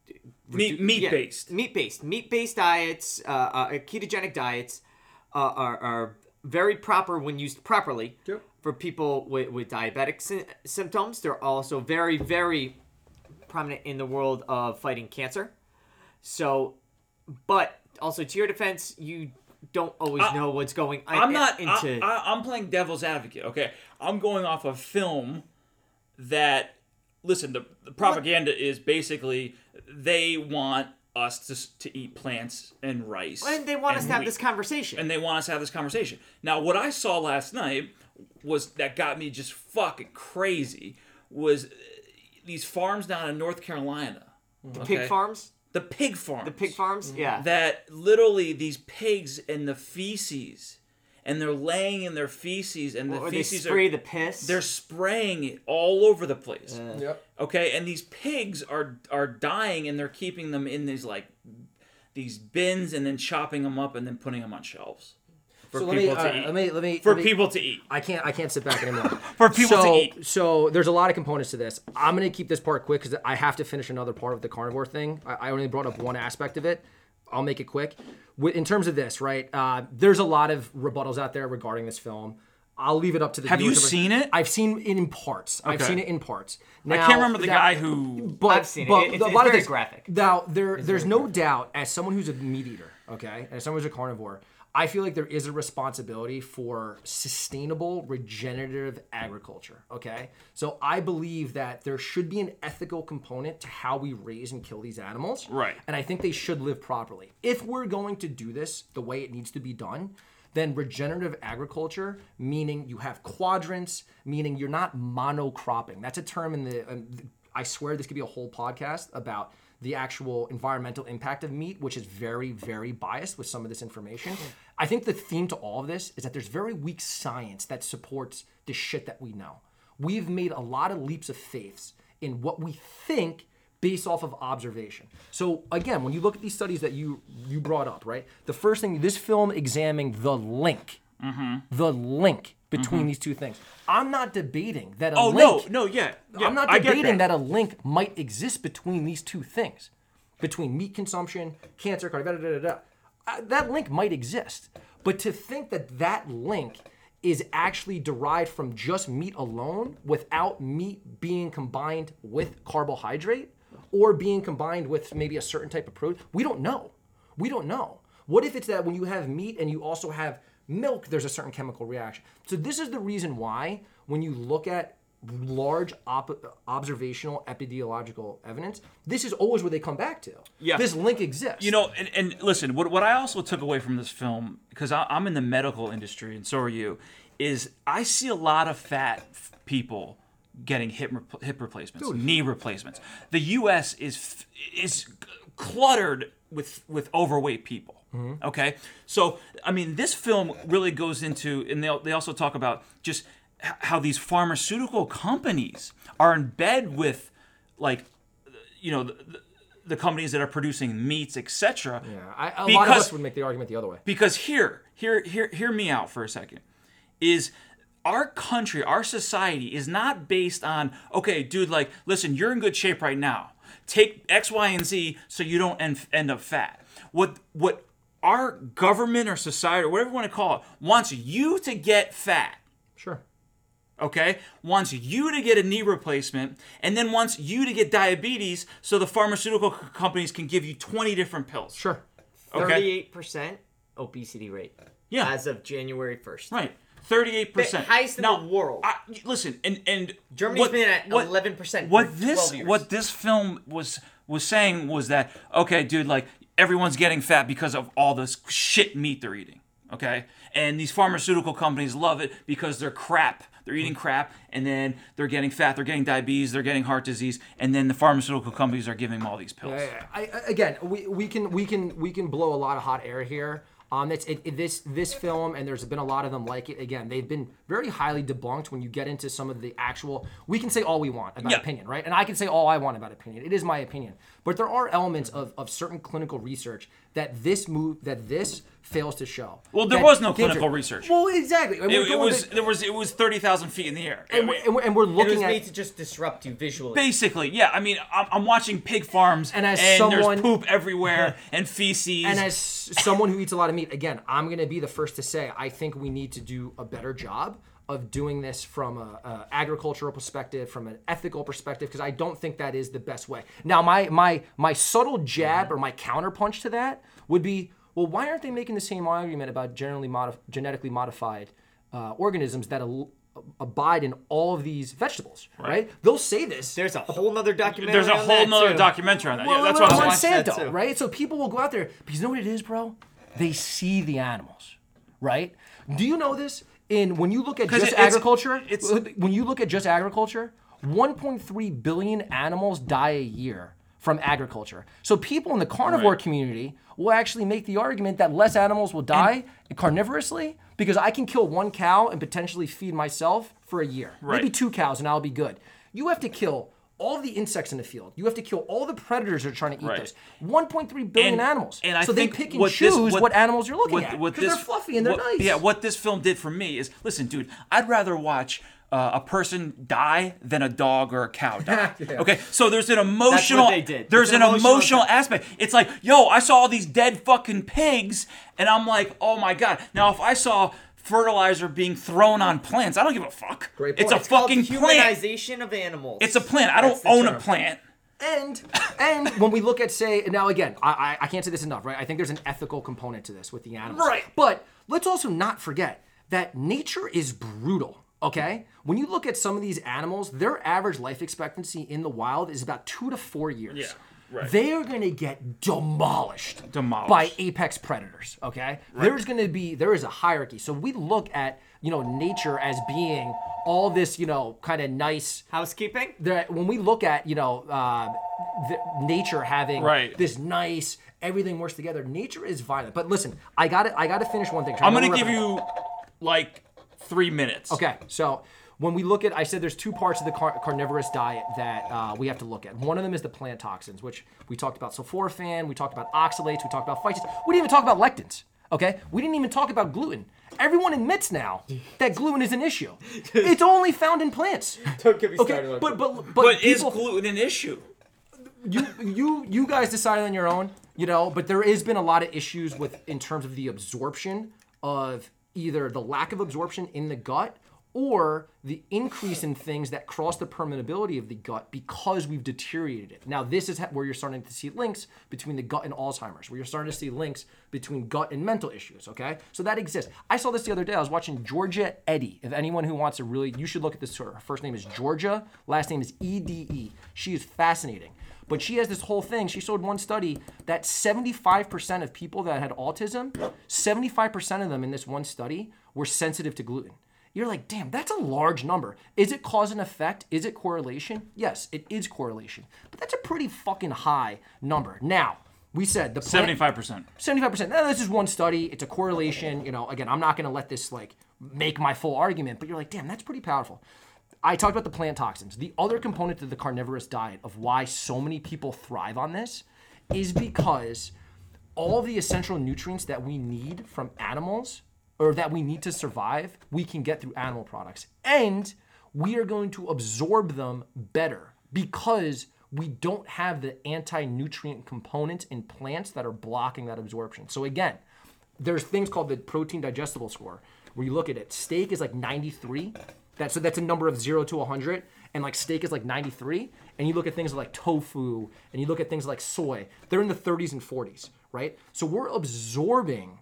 Meat- meat-based. meat-based meat-based diets uh, uh ketogenic diets uh, are, are very proper when used properly Yep. for people with, with diabetic sy- symptoms they're also very very prominent in the world of fighting cancer so but also to your defense, you don't always I- know what's going on i'm not into. I, I, i'm playing devil's advocate okay i'm going off a film that listen the, the propaganda is basically they want us to, to eat plants and rice and they want us to have wheat. this conversation. and they want us to have this conversation. Now, what I saw last night was that got me just fucking crazy was uh, these farms down in North Carolina. the pig farms, The pig farms. the pig farms, mm-hmm. yeah. That literally these pigs and the feces, and they're laying in their feces, and the or they feces spray are the piss. they're spraying it all over the place. Yep. Okay, and these pigs are are dying, and they're keeping them in these like these bins, and then chopping them up, and then putting them on shelves for So let me, people to uh, eat. let me let me for let me- people to eat. I can't I can't sit back anymore. For people to so, eat. So there's a lot of components to this. I'm gonna keep this part quick because I have to finish another part of the carnivore thing. I, I only brought up one aspect of it. I'll make it quick. In terms of this, right? Uh, there's a lot of rebuttals out there regarding this film. I'll leave it up to the. Have you seen it? I've seen it in parts. I've seen it in parts. Now, I can't remember the that- guy who. but, I've seen it. but It- it's- a it's lot of this- graphic. Now, there, there's no doubt, as someone who's a meat eater, okay, as someone who's a carnivore, I feel like there is a responsibility for sustainable, regenerative agriculture, okay? So I believe that there should be an ethical component to how we raise and kill these animals. Right. And I think they should live properly. If we're going to do this the way it needs to be done, then regenerative agriculture, meaning you have quadrants, meaning you're not monocropping. That's a term in the. Um, I swear this could be a whole podcast about the actual environmental impact of meat, which is very, very biased with some of this information. I think the theme to all of this is that there's very weak science that supports the shit that we know. We've made a lot of leaps of faiths in what we think based off of observation. So again, when you look at these studies that you you brought up, right? The first thing, this film examined the link, mm-hmm. the link between these two things. I'm not debating that a link. Oh link. no, no, yeah. yeah I'm not debating that. a link might exist between these two things, between meat consumption, cancer, da, da, da, da. Uh, that link might exist, but to think that that link is actually derived from just meat alone, without meat being combined with carbohydrate or being combined with maybe a certain type of protein, we don't know. We don't know. What if it's that when you have meat and you also have milk, there's a certain chemical reaction? So this is the reason why when you look at large op- observational epidemiological evidence, this is always where they come back to. Yeah. This link exists. You know, and, and listen, what, what I also took away from this film, because I'm in the medical industry and so are you, is I see a lot of fat people getting hip hip replacements, knee replacements. The U.S. is is cluttered with with overweight people. Mm-hmm. Okay, so I mean, this film really goes into, and they they also talk about just how these pharmaceutical companies are in bed with, like, you know. The, the, companies that are producing meats, etc. Yeah, I, a lot of Because- us would make the argument the other way. because here, here, here, hear me out for a second. Is our country, our society is not based on okay, dude. Like, listen, you're in good shape right now. Take X, Y, and Z so you don't end, end up fat. What what our government or society or whatever you want to call it wants you to get fat Sure. okay, wants you to get a knee replacement and then wants you to get diabetes so the pharmaceutical c- companies can give you 20 different pills. Sure. Okay. Thirty-eight percent obesity rate. Yeah. As of January first. Right. 38%. The highest in now, the world. I, listen, and and Germany's what- been at what- 11% for What this 12 years. what this film was was saying was that okay, dude, like everyone's getting fat because of all this shit meat they're eating. Okay? And these pharmaceutical companies love it because they're crap. They're eating mm-hmm. crap and then they're getting fat, they're getting diabetes, they're getting heart disease, and then the pharmaceutical companies are giving them all these pills. I, I, again, we, we can we can we can blow a lot of hot air here. Um, it's it, it- this this film, and there's been a lot of them like it. Again, they've been very highly debunked when you get into some of the actual. We can say all we want about Yeah. opinion, right? And I can say all I want about opinion. It is my opinion, but there are elements of, of certain clinical research that this move that this fails to show. Well, there That was no clinical it- research. Well, exactly. And we're It, it was to- there was it was 30,000 feet in the air. and, we're, and, we're, and we're It was looking at made to just disrupt you visually. Basically, yeah. I mean, I'm, I'm watching pig farms, And as there's someone- poop everywhere and feces. And as someone who eats a lot of meat, again, I'm going to be the first to say I think we need to do a better job of doing this from a, a agricultural perspective, from an ethical perspective, because I don't think that is the best way. Now, my my my subtle jab or my counterpunch to that would be, well, why aren't they making the same argument about generally modif- genetically modified uh, organisms that al- abide in all of these vegetables? Right? They'll say this. There's a whole nother documentary. there's a on whole that, nother too. documentary on that. Well, yeah, that's well, what I'm saying. that Monsanto, too. right? So people will go out there because you know what it is, bro? They see the animals, right? Do you know this? In when you look at just it- it's- agriculture, it's- when you look at just agriculture, 1.3 billion animals die a year from agriculture. So people in the carnivore Right. community will actually make the argument that less animals will die carnivorously because I can kill one cow and potentially feed myself for a year. Maybe two cows and I'll be good. You have to kill all the insects in the field. You have to kill all the predators that are trying to eat Right. those. 1.3 billion And- animals. and I so they pick and what choose this- what, animals you're looking what- at because they're fluffy and they're what- nice. Yeah, what this film did for me is, listen, dude, I'd rather watch uh, a person die than a dog or a cow die. Okay, so there's an emotional. they did. There's an an emotional emotional aspect. It's like, yo, I saw all these dead fucking pigs, and I'm like, oh my god. Now, if I saw fertilizer being thrown on plants, I don't give a fuck. Great It's a It's fucking plant. humanization of animals. It's a plant. I don't That's the own a term. plant. And and when we look at say now again, I, I I can't say this enough, right? I think there's an ethical component to this with the animals. Right. But let's also not forget that nature is brutal. Okay? When you look at some of these animals, their average life expectancy in the wild is about two to four years. Yeah, right. They are gonna get demolished, Demolished. by apex predators. Okay? There's gonna be there is a hierarchy. So we look at, you know, nature as being all this, you know, kind of nice housekeeping. that when we look at you know uh, the, nature having Right. this nice everything works together nature is violent but listen i got to i got to finish one thing I'm gonna give you like three minutes. Okay, so when we look at, I said there's two parts of the car- carnivorous diet that uh, we have to look at. One of them is the plant toxins, which we talked about sulforaphane, we talked about oxalates, we talked about phytates. We didn't even talk about lectins. Okay, we didn't even talk about gluten. Everyone admits now that gluten is an issue. It's only found in plants. Don't get me Okay, started on but but but, But is gluten an issue? you you you guys decide on your own, you know. But there has been a lot of issues with in terms of the absorption of either the lack of absorption in the gut or the increase in things that cross the permeability of the gut because we've deteriorated it. Now, this is where you're starting to see links between the gut and Alzheimer's, where you're starting to see links between gut and mental issues, okay? So that exists. I saw this the other day. I was watching Georgia Ede. If anyone who wants to really, you should look at this. Her first name is Georgia, last name is E D E. She is fascinating. But she has this whole thing. She showed one study that 75% of people that had autism, 75% of them in this one study were sensitive to gluten. You're like, damn, that's a large number. Is it cause and effect? Is it correlation? Yes, it is correlation. But that's a pretty fucking high number. Now, we said the Seventy-five percent. 75%. Now, this is one study. It's a correlation. You know, again, I'm not going to let this like make my full argument, but you're like, damn, that's pretty powerful. I talked about the plant toxins. The other component to the carnivorous diet of why so many people thrive on this is because all the essential nutrients that we need from animals or that we need to survive, we can get through animal products. And we are going to absorb them better because we don't have the anti nutrient components in plants that are blocking that absorption. So, again, there's things called the protein digestible score where you look at it. Steak is like 93. That, so that's a number of zero to 100. And like steak is like 93. And you look at things like tofu and you look at things like soy, they're in the 30s and 40s, right? So we're absorbing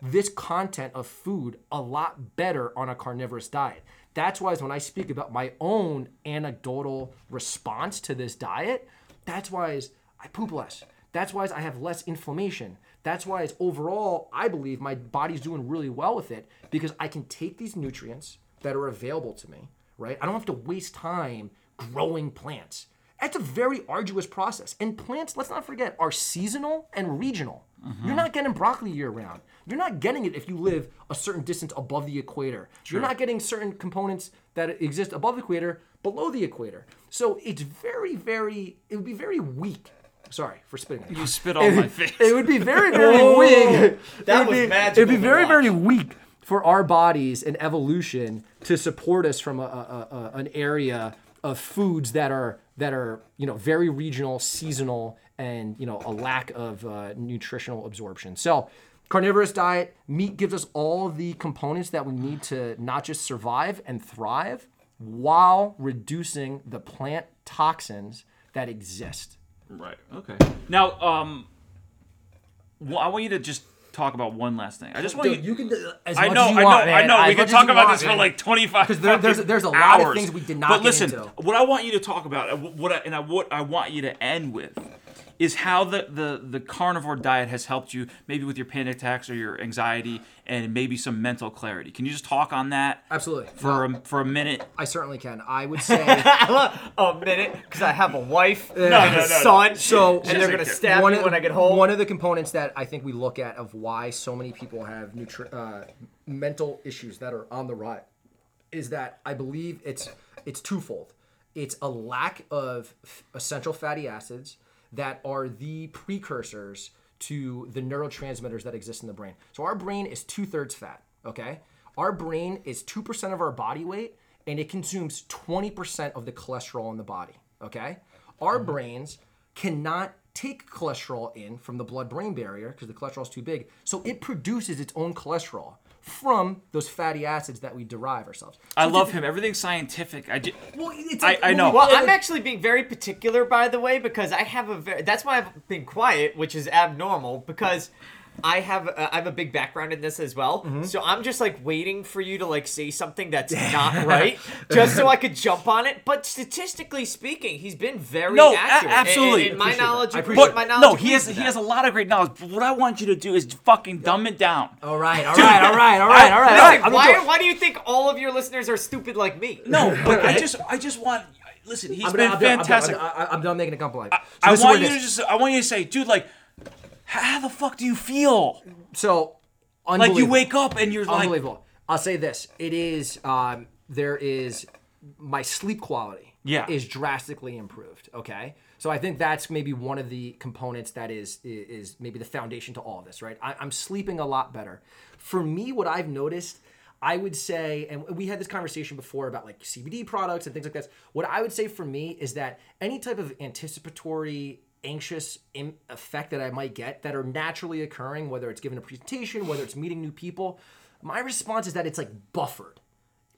this content of food a lot better on a carnivorous diet. That's why when I speak about my own anecdotal response to this diet, that's why I poop less. That's why I have less inflammation. That's why is overall I believe my body's doing really well with it because I can take these nutrients that are available to me, right? I don't have to waste time growing plants. That's a very arduous process. And plants, let's not forget, are seasonal and regional. You're not getting broccoli year round. You're not getting it if you live a certain distance above the equator. You're not getting certain components that exist above the equator below the equator. So it's very, very, it would be very weak. Sorry for spitting. You spit on my face. It would be very, very oh, weak. that It would was be, magical It'd be very, watch. very weak for our bodies and evolution to support us from a, a, a, an area of foods that are that are you know very regional, seasonal, and you know a lack of uh, nutritional absorption. So. Carnivorous diet, meat gives us all the components that we need to not just survive and thrive while reducing the plant toxins that exist. Right. Okay. Now, um, well, I want you to just talk about one last thing. I just want you. can as I much know, as you I know, want, I know. As We much talk about want, this for like twenty five because there- there's- there's a lot of things we did not But listen, into. what I want you to talk about, what I, and I, what I want you to end with, is how the, the the carnivore diet has helped you, maybe with your panic attacks or your anxiety, and maybe some mental clarity. Can you just talk on that Absolutely. for a, for a minute? I certainly can. I would say a minute because I have a wife and no, a no, no. son, So- and they're gonna stab one me when I get home. One of the components that I think we look at of why so many people have nutri- uh, mental issues that are on the rise is that I believe it's it's twofold. It's a lack of f- essential fatty acids that are the precursors to the neurotransmitters that exist in the brain. So our brain is two thirds fat. Okay, our brain is two percent of our body weight, and it consumes twenty percent of the cholesterol in the body. Okay, our mm-hmm. brains cannot take cholesterol in from the blood-brain barrier because the cholesterol is too big. So it produces its own cholesterol from those fatty acids that we derive ourselves. I love him. Everything's scientific. I just, Well, it's I- I know. Well, I'm actually being very particular, by the way, because I have a very. That's why I've been quiet, which is abnormal, because I have uh, I have a big background in this as well. Mm-hmm. So I'm just like waiting for you to like say something that's not right, just so I could jump on it. But statistically speaking, he's been very No, a- absolutely. In, and my Appreciate that. knowledge, I appreciate but my knowledge. no, he has he that. has a lot of great knowledge. But what I want you to do is fucking dumb it down. All right, all right, all right, all right, all right. all right. I'm why, do why do you think all of your listeners are stupid like me? No, but I just I just want listen. He's I'm been done, I'm done, I'm done, fantastic. I'm, done, I'm done making a complaint. So I this is want you to just I want you to say, dude, like, how the fuck do you feel? So, Like you wake up and you're like, Unbelievable. I'll say this: it is um, there is my sleep quality. Yeah. is drastically improved. Okay, so I think that's maybe one of the components that is is maybe the foundation to all of this. Right, I, I'm sleeping a lot better. For me, what I've noticed. I would say, and we had this conversation before about like CBD products and things like this. What I would say for me is that any type of anticipatory anxious Im- effect that I might get that are naturally occurring, whether it's given a presentation, whether it's meeting new people, my response is that it's like buffered.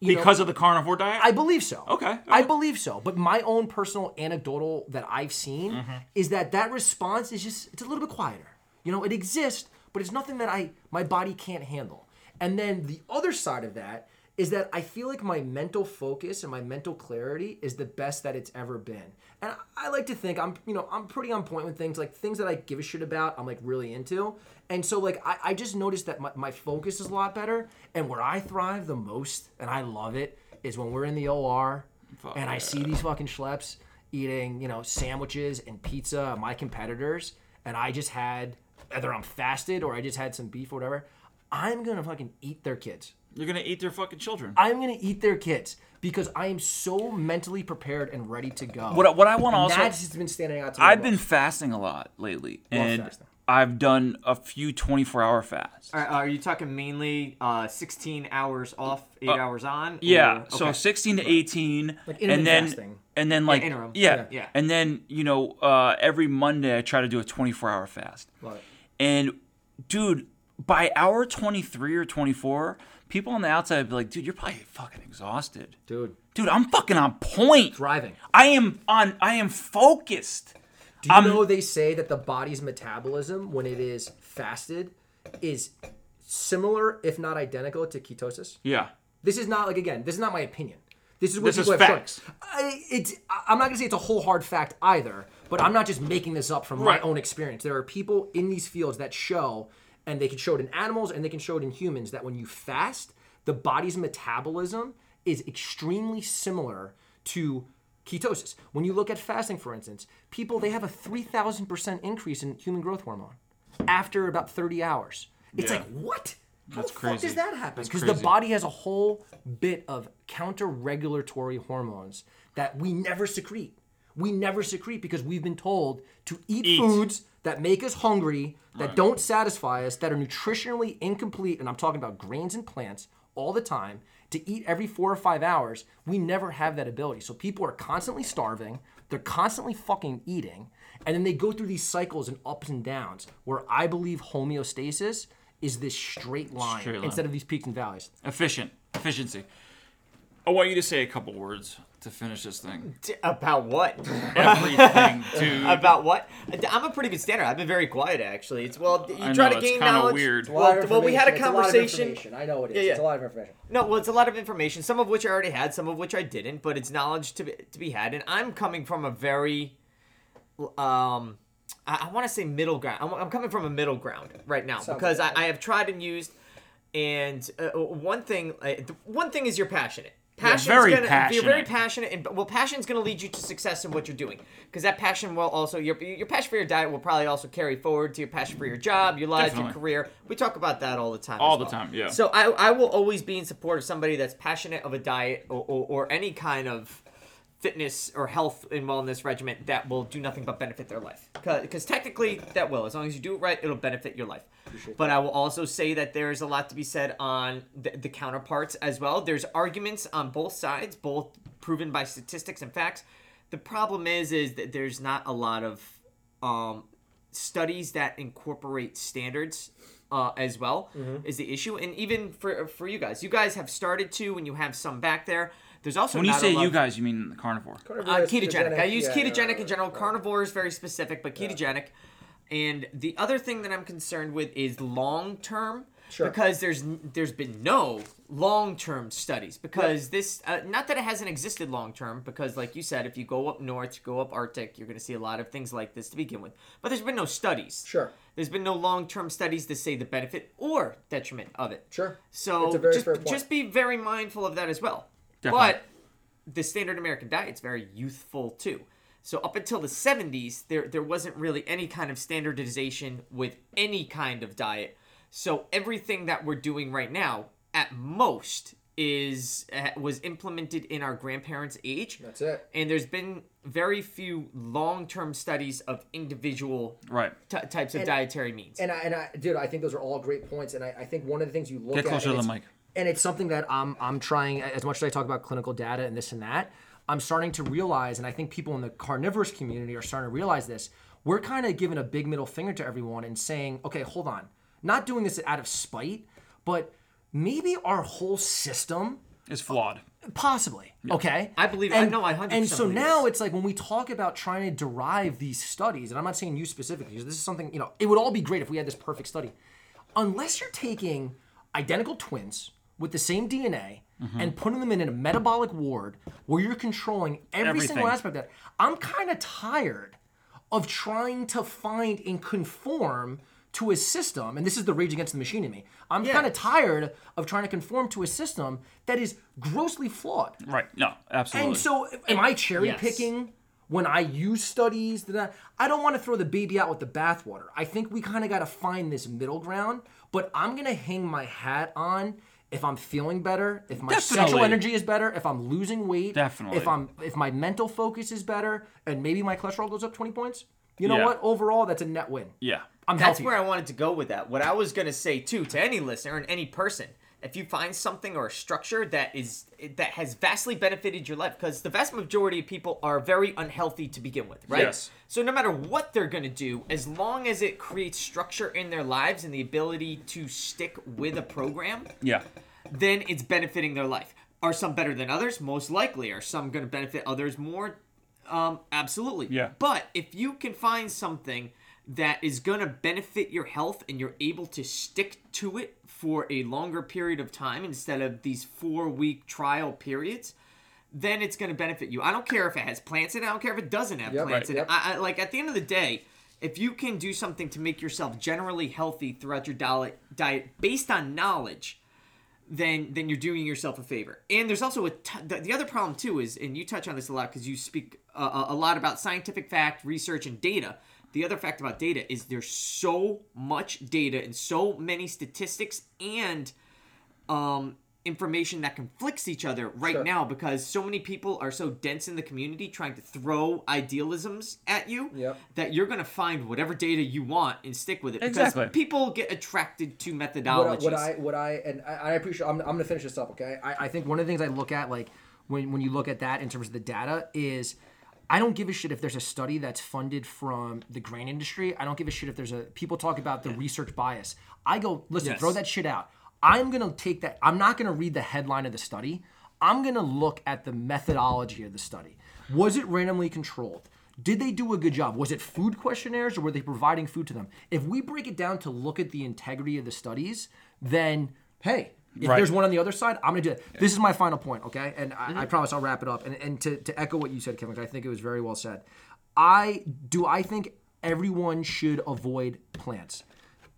you know, because of the carnivore diet. I believe so. Okay, I believe so. But my own personal anecdotal that I've seen Mm-hmm. is that that response is just it's a little bit quieter. You know, it exists, but it's nothing that I my body can't handle. And then the other side of that is that I feel like my mental focus and my mental clarity is the best that it's ever been. And I, like to think I'm, you know, I'm pretty on point with things like things that I give a shit about. I'm like really into. And so like I, I just noticed that my, my focus is a lot better. And where I thrive the most, and I love it, is when we're in the OR and I see these fucking schleps eating, you know, sandwiches and pizza, my competitors, and I just had either I'm fasted or I just had some beef or whatever. I'm gonna fucking eat their kids. You're gonna eat their fucking children. I'm gonna eat their kids because I am so mentally prepared and ready to go. What I- what I want to also that's just been standing out to me. I've been fasting a lot lately, and fasting. I've done a few 24 hour fasts. Are, are you talking mainly uh, 16 hours off, eight hours on? Yeah, or- so okay. 16 to 18, intermittent and then fasting. and then like interim. yeah, Yeah. Yeah. and then you know uh, every Monday I try to do a 24 hour fast, Love it. and dude, by hour 23 or 24, people on the outside would be like, dude, you're probably fucking exhausted, dude. dude. I'm fucking on point. Driving. I am on. I am focused. Do you I'm- know they say that the body's metabolism when it is fasted is similar, if not identical, to ketosis? Yeah. This is not like again. This is not my opinion. This is what This is people have shown. facts. I, it's, I'm not gonna say it's a whole hard fact either, but I'm not just making this up from Right. my own experience. There are people in these fields that show, and they can show it in animals and they can show it in humans that when you fast, the body's metabolism is extremely similar to ketosis. When you look at fasting, for instance, people they have a 3,000% increase in human growth hormone after about 30 hours. It's Yeah. like what? How That's the fuck does that happen? Because the body has a whole bit of counter-regulatory hormones that we never secrete. We never secrete because we've been told to eat, Eat. foods that make us hungry, that don't satisfy us, that are nutritionally incomplete, and I'm talking about grains and plants all the time, to eat every four or five hours. We never have that ability. So people are constantly starving, they're constantly fucking eating, and then they go through these cycles and ups and downs where I believe homeostasis is this straight line, Straight line. instead of these peaks and valleys. Efficient. Efficiency. I want you to say a couple words to finish this thing. D- About what? Everything, dude. About what? I'm a pretty good standard. I've been very quiet actually. It's well, you I try know, to gain kinda knowledge. weird. It's a Well, well, we had a conversation. I know it is. Yeah, yeah. It's a lot of information. No, well, it's a lot of information. Some of which I already had, some of which I didn't. But it's knowledge to be, to be had, and I'm coming from a very, um, I, I want to say middle ground. I'm, I'm coming from a middle ground right now Sounds because I, I have tried and used, and uh, one thing, uh, one thing is you're passionate. Passion's very gonna, You're very passionate. passionate, and well, passion's going to lead you to success in what you're doing. Because that passion will also your your passion for your diet will probably also carry forward to your passion for your job, your life, your career. We talk about that all the time. All as the well. time, yeah. So I, I will always be in support of somebody that's passionate of a diet or, or, or any kind of fitness or health and wellness regimen that will do nothing but benefit their life. Because technically, that will. As long as you do it right, it'll benefit your life. But I will also say that there's a lot to be said on the, the counterparts as well. There's arguments on both sides, both proven by statistics and facts. The problem is, is that there's not a lot of um, studies that incorporate standards uh, as well Mm-hmm. is the issue. And even for for you guys, you guys have started to, and you have some back there. There's also When you not say a lot you guys, you mean the carnivore. uh, ketogenic. I use Yeah, ketogenic right, in general. right, right. Carnivore is very specific, but ketogenic. And the other thing that I'm concerned with is long term. Sure. Because there's there's been no long term studies because this uh, not that it hasn't existed long term because like you said if you go up north you go up Arctic you're going to see a lot of things like this to begin with but there's been no studies Sure. there's been no long term studies to say the benefit or detriment of it Sure. so It's a very just, fair point. just be very mindful of that as well. Definitely. But the standard American diet's very youthful too. So up until the 70s, there there wasn't really any kind of standardization with any kind of diet. So everything that we're doing right now, at most, is uh, was implemented in our grandparents' age. That's it. And there's been very few long-term studies of individual Right. t- types of dietary means. And I, and I, dude, I think those are all great points. And I, I think one of the things you look Get closer and to the mic. And it's something that I'm, I'm trying. As much as I talk about clinical data and this and that, I'm starting to realize, and I think people in the carnivorous community are starting to realize this. We're kind of giving a big middle finger to everyone and saying, okay, hold on, not doing this out of spite, but maybe our whole system Is flawed. Possibly. Okay. I believe- I know, I 100% And so now it's like when we talk about trying to derive these studies, and I'm not saying you specifically, because this is something, you know, it would all be great if we had this perfect study. Unless you're taking identical twins with the same DNA Mm-hmm. and putting them in a metabolic ward where you're controlling every single aspect of that, I'm kind of tired of trying to find and conform to a system, and this is the rage against the machine in me. I'm Yeah. kind of tired of trying to conform to a system that is grossly flawed. Right. No, absolutely. And so, am I cherry Yes. picking when I use studies? That I, I don't want to throw the baby out with the bathwater. I think we kind of got to find this middle ground. But I'm gonna hang my hat on if I'm feeling better, if my sexual energy is better, if I'm losing weight, Definitely. if I'm if my mental focus is better, and maybe my cholesterol goes up 20 points. You know Yeah. what? Overall, that's a net win. yeah. I'm That's healthier. where I wanted to go with that. What I was gonna say too to any listener and any person, if you find something or a structure that is that has vastly benefited your life, because the vast majority of people are very unhealthy to begin with, right? Yes. So no matter what they're gonna do, as long as it creates structure in their lives and the ability to stick with a program, Yeah. then it's benefiting their life. Are some better than others? Most likely. Are some going to benefit others more? Um, absolutely. Yeah. But if you can find something that is going to benefit your health and you're able to stick to it for a longer period of time instead of these four week trial periods, then it's going to benefit you. I don't care if it has plants in it. I don't care if it doesn't have Yep. plants Right. in it. I, I, like at the end of the day, if you can do something to make yourself generally healthy throughout your diet, diet based on knowledge, then then you're doing yourself a favor. And there's also a t- the, the other problem too is, and you touch on this a lot because you speak uh, a lot about scientific fact, research, and data. The other fact about data is there's so much data and so many statistics and um, information that conflicts each other right Sure. now because so many people are so dense in the community trying to throw idealisms at you Yep. that you're going to find whatever data you want and stick with it because Exactly. people get attracted to what, methodologies. I- what I what I and I, I appreciate. I'm, I'm gonna finish this up. Okay. I, I think one of the things I look at, like when when you look at that in terms of the data, is I don't give a shit if there's a study that's funded from the grain industry. I don't give a shit if there's a people talk about the research bias. I go listen, Yes. throw that shit out. I'm gonna take that. I'm not gonna read the headline of the study. I'm gonna look at the methodology of the study. Was it randomly controlled? Did they do a good job? Was it food questionnaires or were they providing food to them? If we break it down to look at the integrity of the studies, then hey, if Right. there's one on the other side, I'm gonna do it. This is my final point, okay? And I, I promise I'll wrap it up. And, and to, to echo what you said, Kevin, I think it was very well said. I do I think everyone should avoid plants.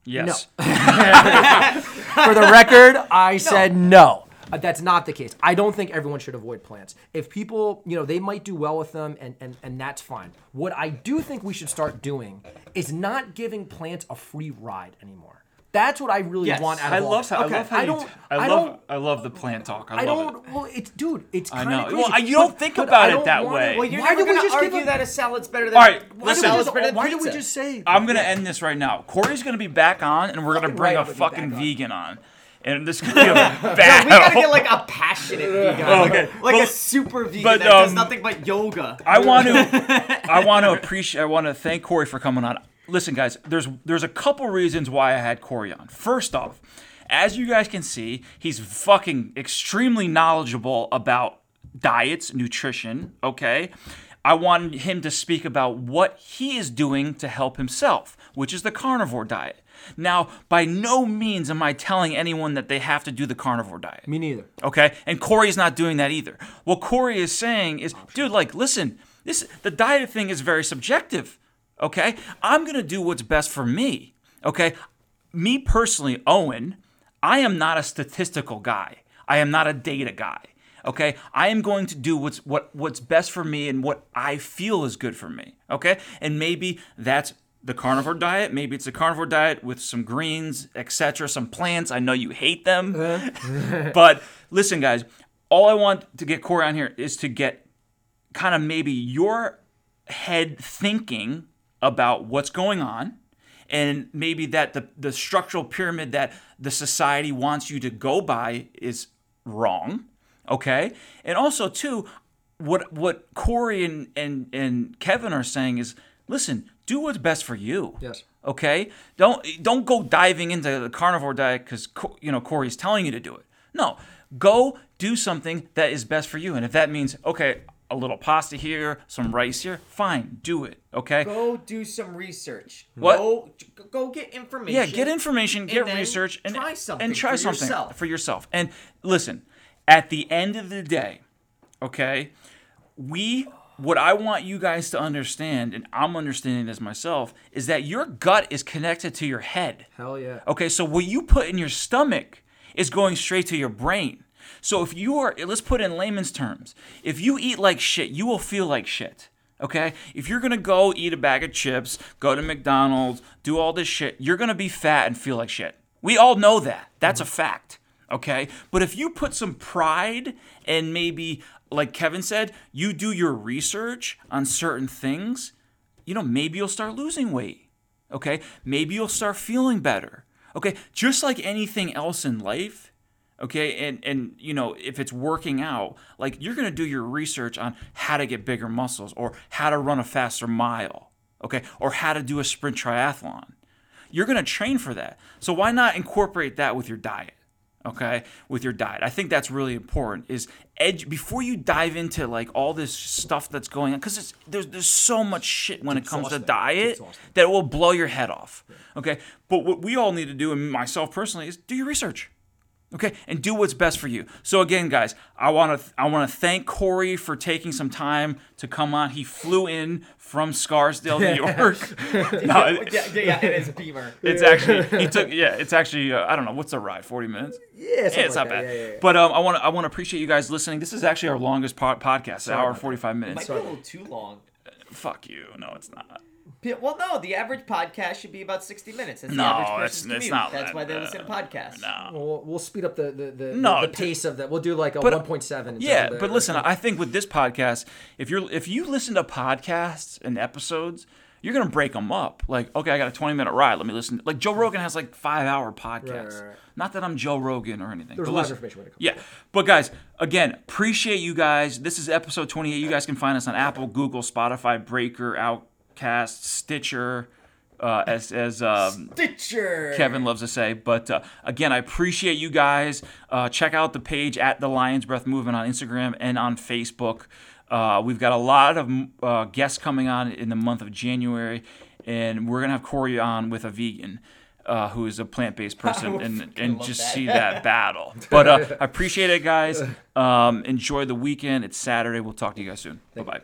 Yes. For the record, I said no. Uh, That's not the case. I don't think everyone should avoid plants. If people, you know, they might do well with them and, and, and that's fine. What I do think we should start doing is not giving plants a free ride anymore. That's what I really Yes. want out I of all love this. how Okay, I love how I don't, I, I love don't, I love the plant talk. I, I love don't. it. Well, it's dude. It's I kind know. of Well, you don't But- think but about it that wanna- way. Well, you're Why never did we going to just give argue a- that a salad's better than All right, why listen. a salad's better than Why did we just say? I'm gonna end this right now. Cory's gonna be back on, and we're gonna bring right, a I'm gonna be fucking on. vegan on, and this could be a we gotta get like a passionate vegan, Okay, like but- a super vegan but, that does um, nothing but yoga. I want to I want to appreciate I want to thank Cory for coming on. Listen guys, there's there's a couple reasons why I had Cory on. First off, as you guys can see, he's fucking extremely knowledgeable about diets, nutrition, okay? I wanted him to speak about what he is doing to help himself, which is the carnivore diet. Now, by no means am I telling anyone that they have to do the carnivore diet. Me neither. Okay, and Cory's not doing that either. What Cory is saying is, dude, like, listen, this the diet thing is very subjective. Okay, I'm gonna do what's best for me. Okay, me personally, Owen, I am not a statistical guy. I am not a data guy. Okay, I am going to do what's what what's best for me and what I feel is good for me. Okay, and maybe that's the carnivore diet. Maybe it's a carnivore diet with some greens, etc., some plants. I know you hate them, uh-huh. but listen, guys, all I want to get Cory on here is to get kind of maybe your head thinking about what's going on and maybe that the, the structural pyramid that the society wants you to go by is wrong okay and also too what what cory and and, and kevin are saying is listen do what's best for you Yes. okay don't don't go diving into the carnivore diet because you know cory's telling you to do it No, go do something that is best for you. And if that means, okay, a little pasta here, some rice here, fine, do it. Okay. Go do some research. What? Go, go get information. Yeah, get information, get research, and try something and try for something yourself. for yourself. And listen, at the end of the day, okay, we what I want you guys to understand, and I'm understanding this myself, is that your gut is connected to your head. Hell yeah. Okay, so what you put in your stomach is going straight to your brain. So if you are, let's put in layman's terms, if you eat like shit, you will feel like shit. Okay? If you're gonna go eat a bag of chips, go to McDonald's, do all this shit, you're gonna be fat and feel like shit. We all know that. That's a fact. Okay? But if you put some pride and maybe, like Kevin said, you do your research on certain things, you know, maybe you'll start losing weight. Okay? Maybe you'll start feeling better. Okay? Just like anything else in life, okay? And and you know if it's working out like you're going to do your research on how to get bigger muscles or how to run a faster mile okay? Or how to do a sprint triathlon. You're going to train for that. So why not incorporate that with your diet okay? With your diet. I think that's really important is edge before you dive into like all this stuff that's going on because there's there's so much shit when it comes to diet It's exhausting. that will blow your head off okay? But what we all need to do and myself personally is do your research Okay, and do what's best for you. So again, guys, I want to I want to thank Cory for taking some time to come on. He flew in from Scarsdale, New York. no, it- yeah, yeah, it is a beamer. it's actually he took yeah, it's actually uh, I don't know what's the ride, forty minutes. Yeah, something it's like not that. bad. Yeah, yeah, yeah. But um, I want to I want to appreciate you guys listening. This is actually our longest pod- podcast, an hour about forty five Might minutes. be a little too long. Fuck you. No, it's not. P- Well, no, the average podcast should be about 60 minutes. That's No, the average it's- person's it's not That's that why they bad. listen to podcasts. No. We'll, we'll speed up the the, the, No, the, t- pace of that. We'll do like a But- 1.7. Yeah, terms but the- listen, I think with this podcast, if you're if you listen to podcasts and episodes, you're gonna break them up. Like, okay, I got a 20 minute ride. Let me listen. Like Joe Rogan has like five hour podcasts. right, right. Not that I'm Joe Rogan or anything. There's but a lot of listen- information when it comes. Yeah, but guys, again, appreciate you guys. This is episode 28. You guys can find us on Apple, Google, Spotify, Breaker, Overcast, Stitcher. Uh, as as um, Stitcher. Kevin loves to say. But uh, again, I appreciate you guys. Uh, check out the page at the Lions Breath Movement on Instagram and on Facebook. Uh, we've got a lot of uh, guests coming on in the month of January, and we're gonna have Cory on with a vegan. Uh, who is a plant-based person and, and just that. see that battle but uh, i appreciate it guys um, enjoy the weekend it's saturday we'll talk to you guys soon bye-bye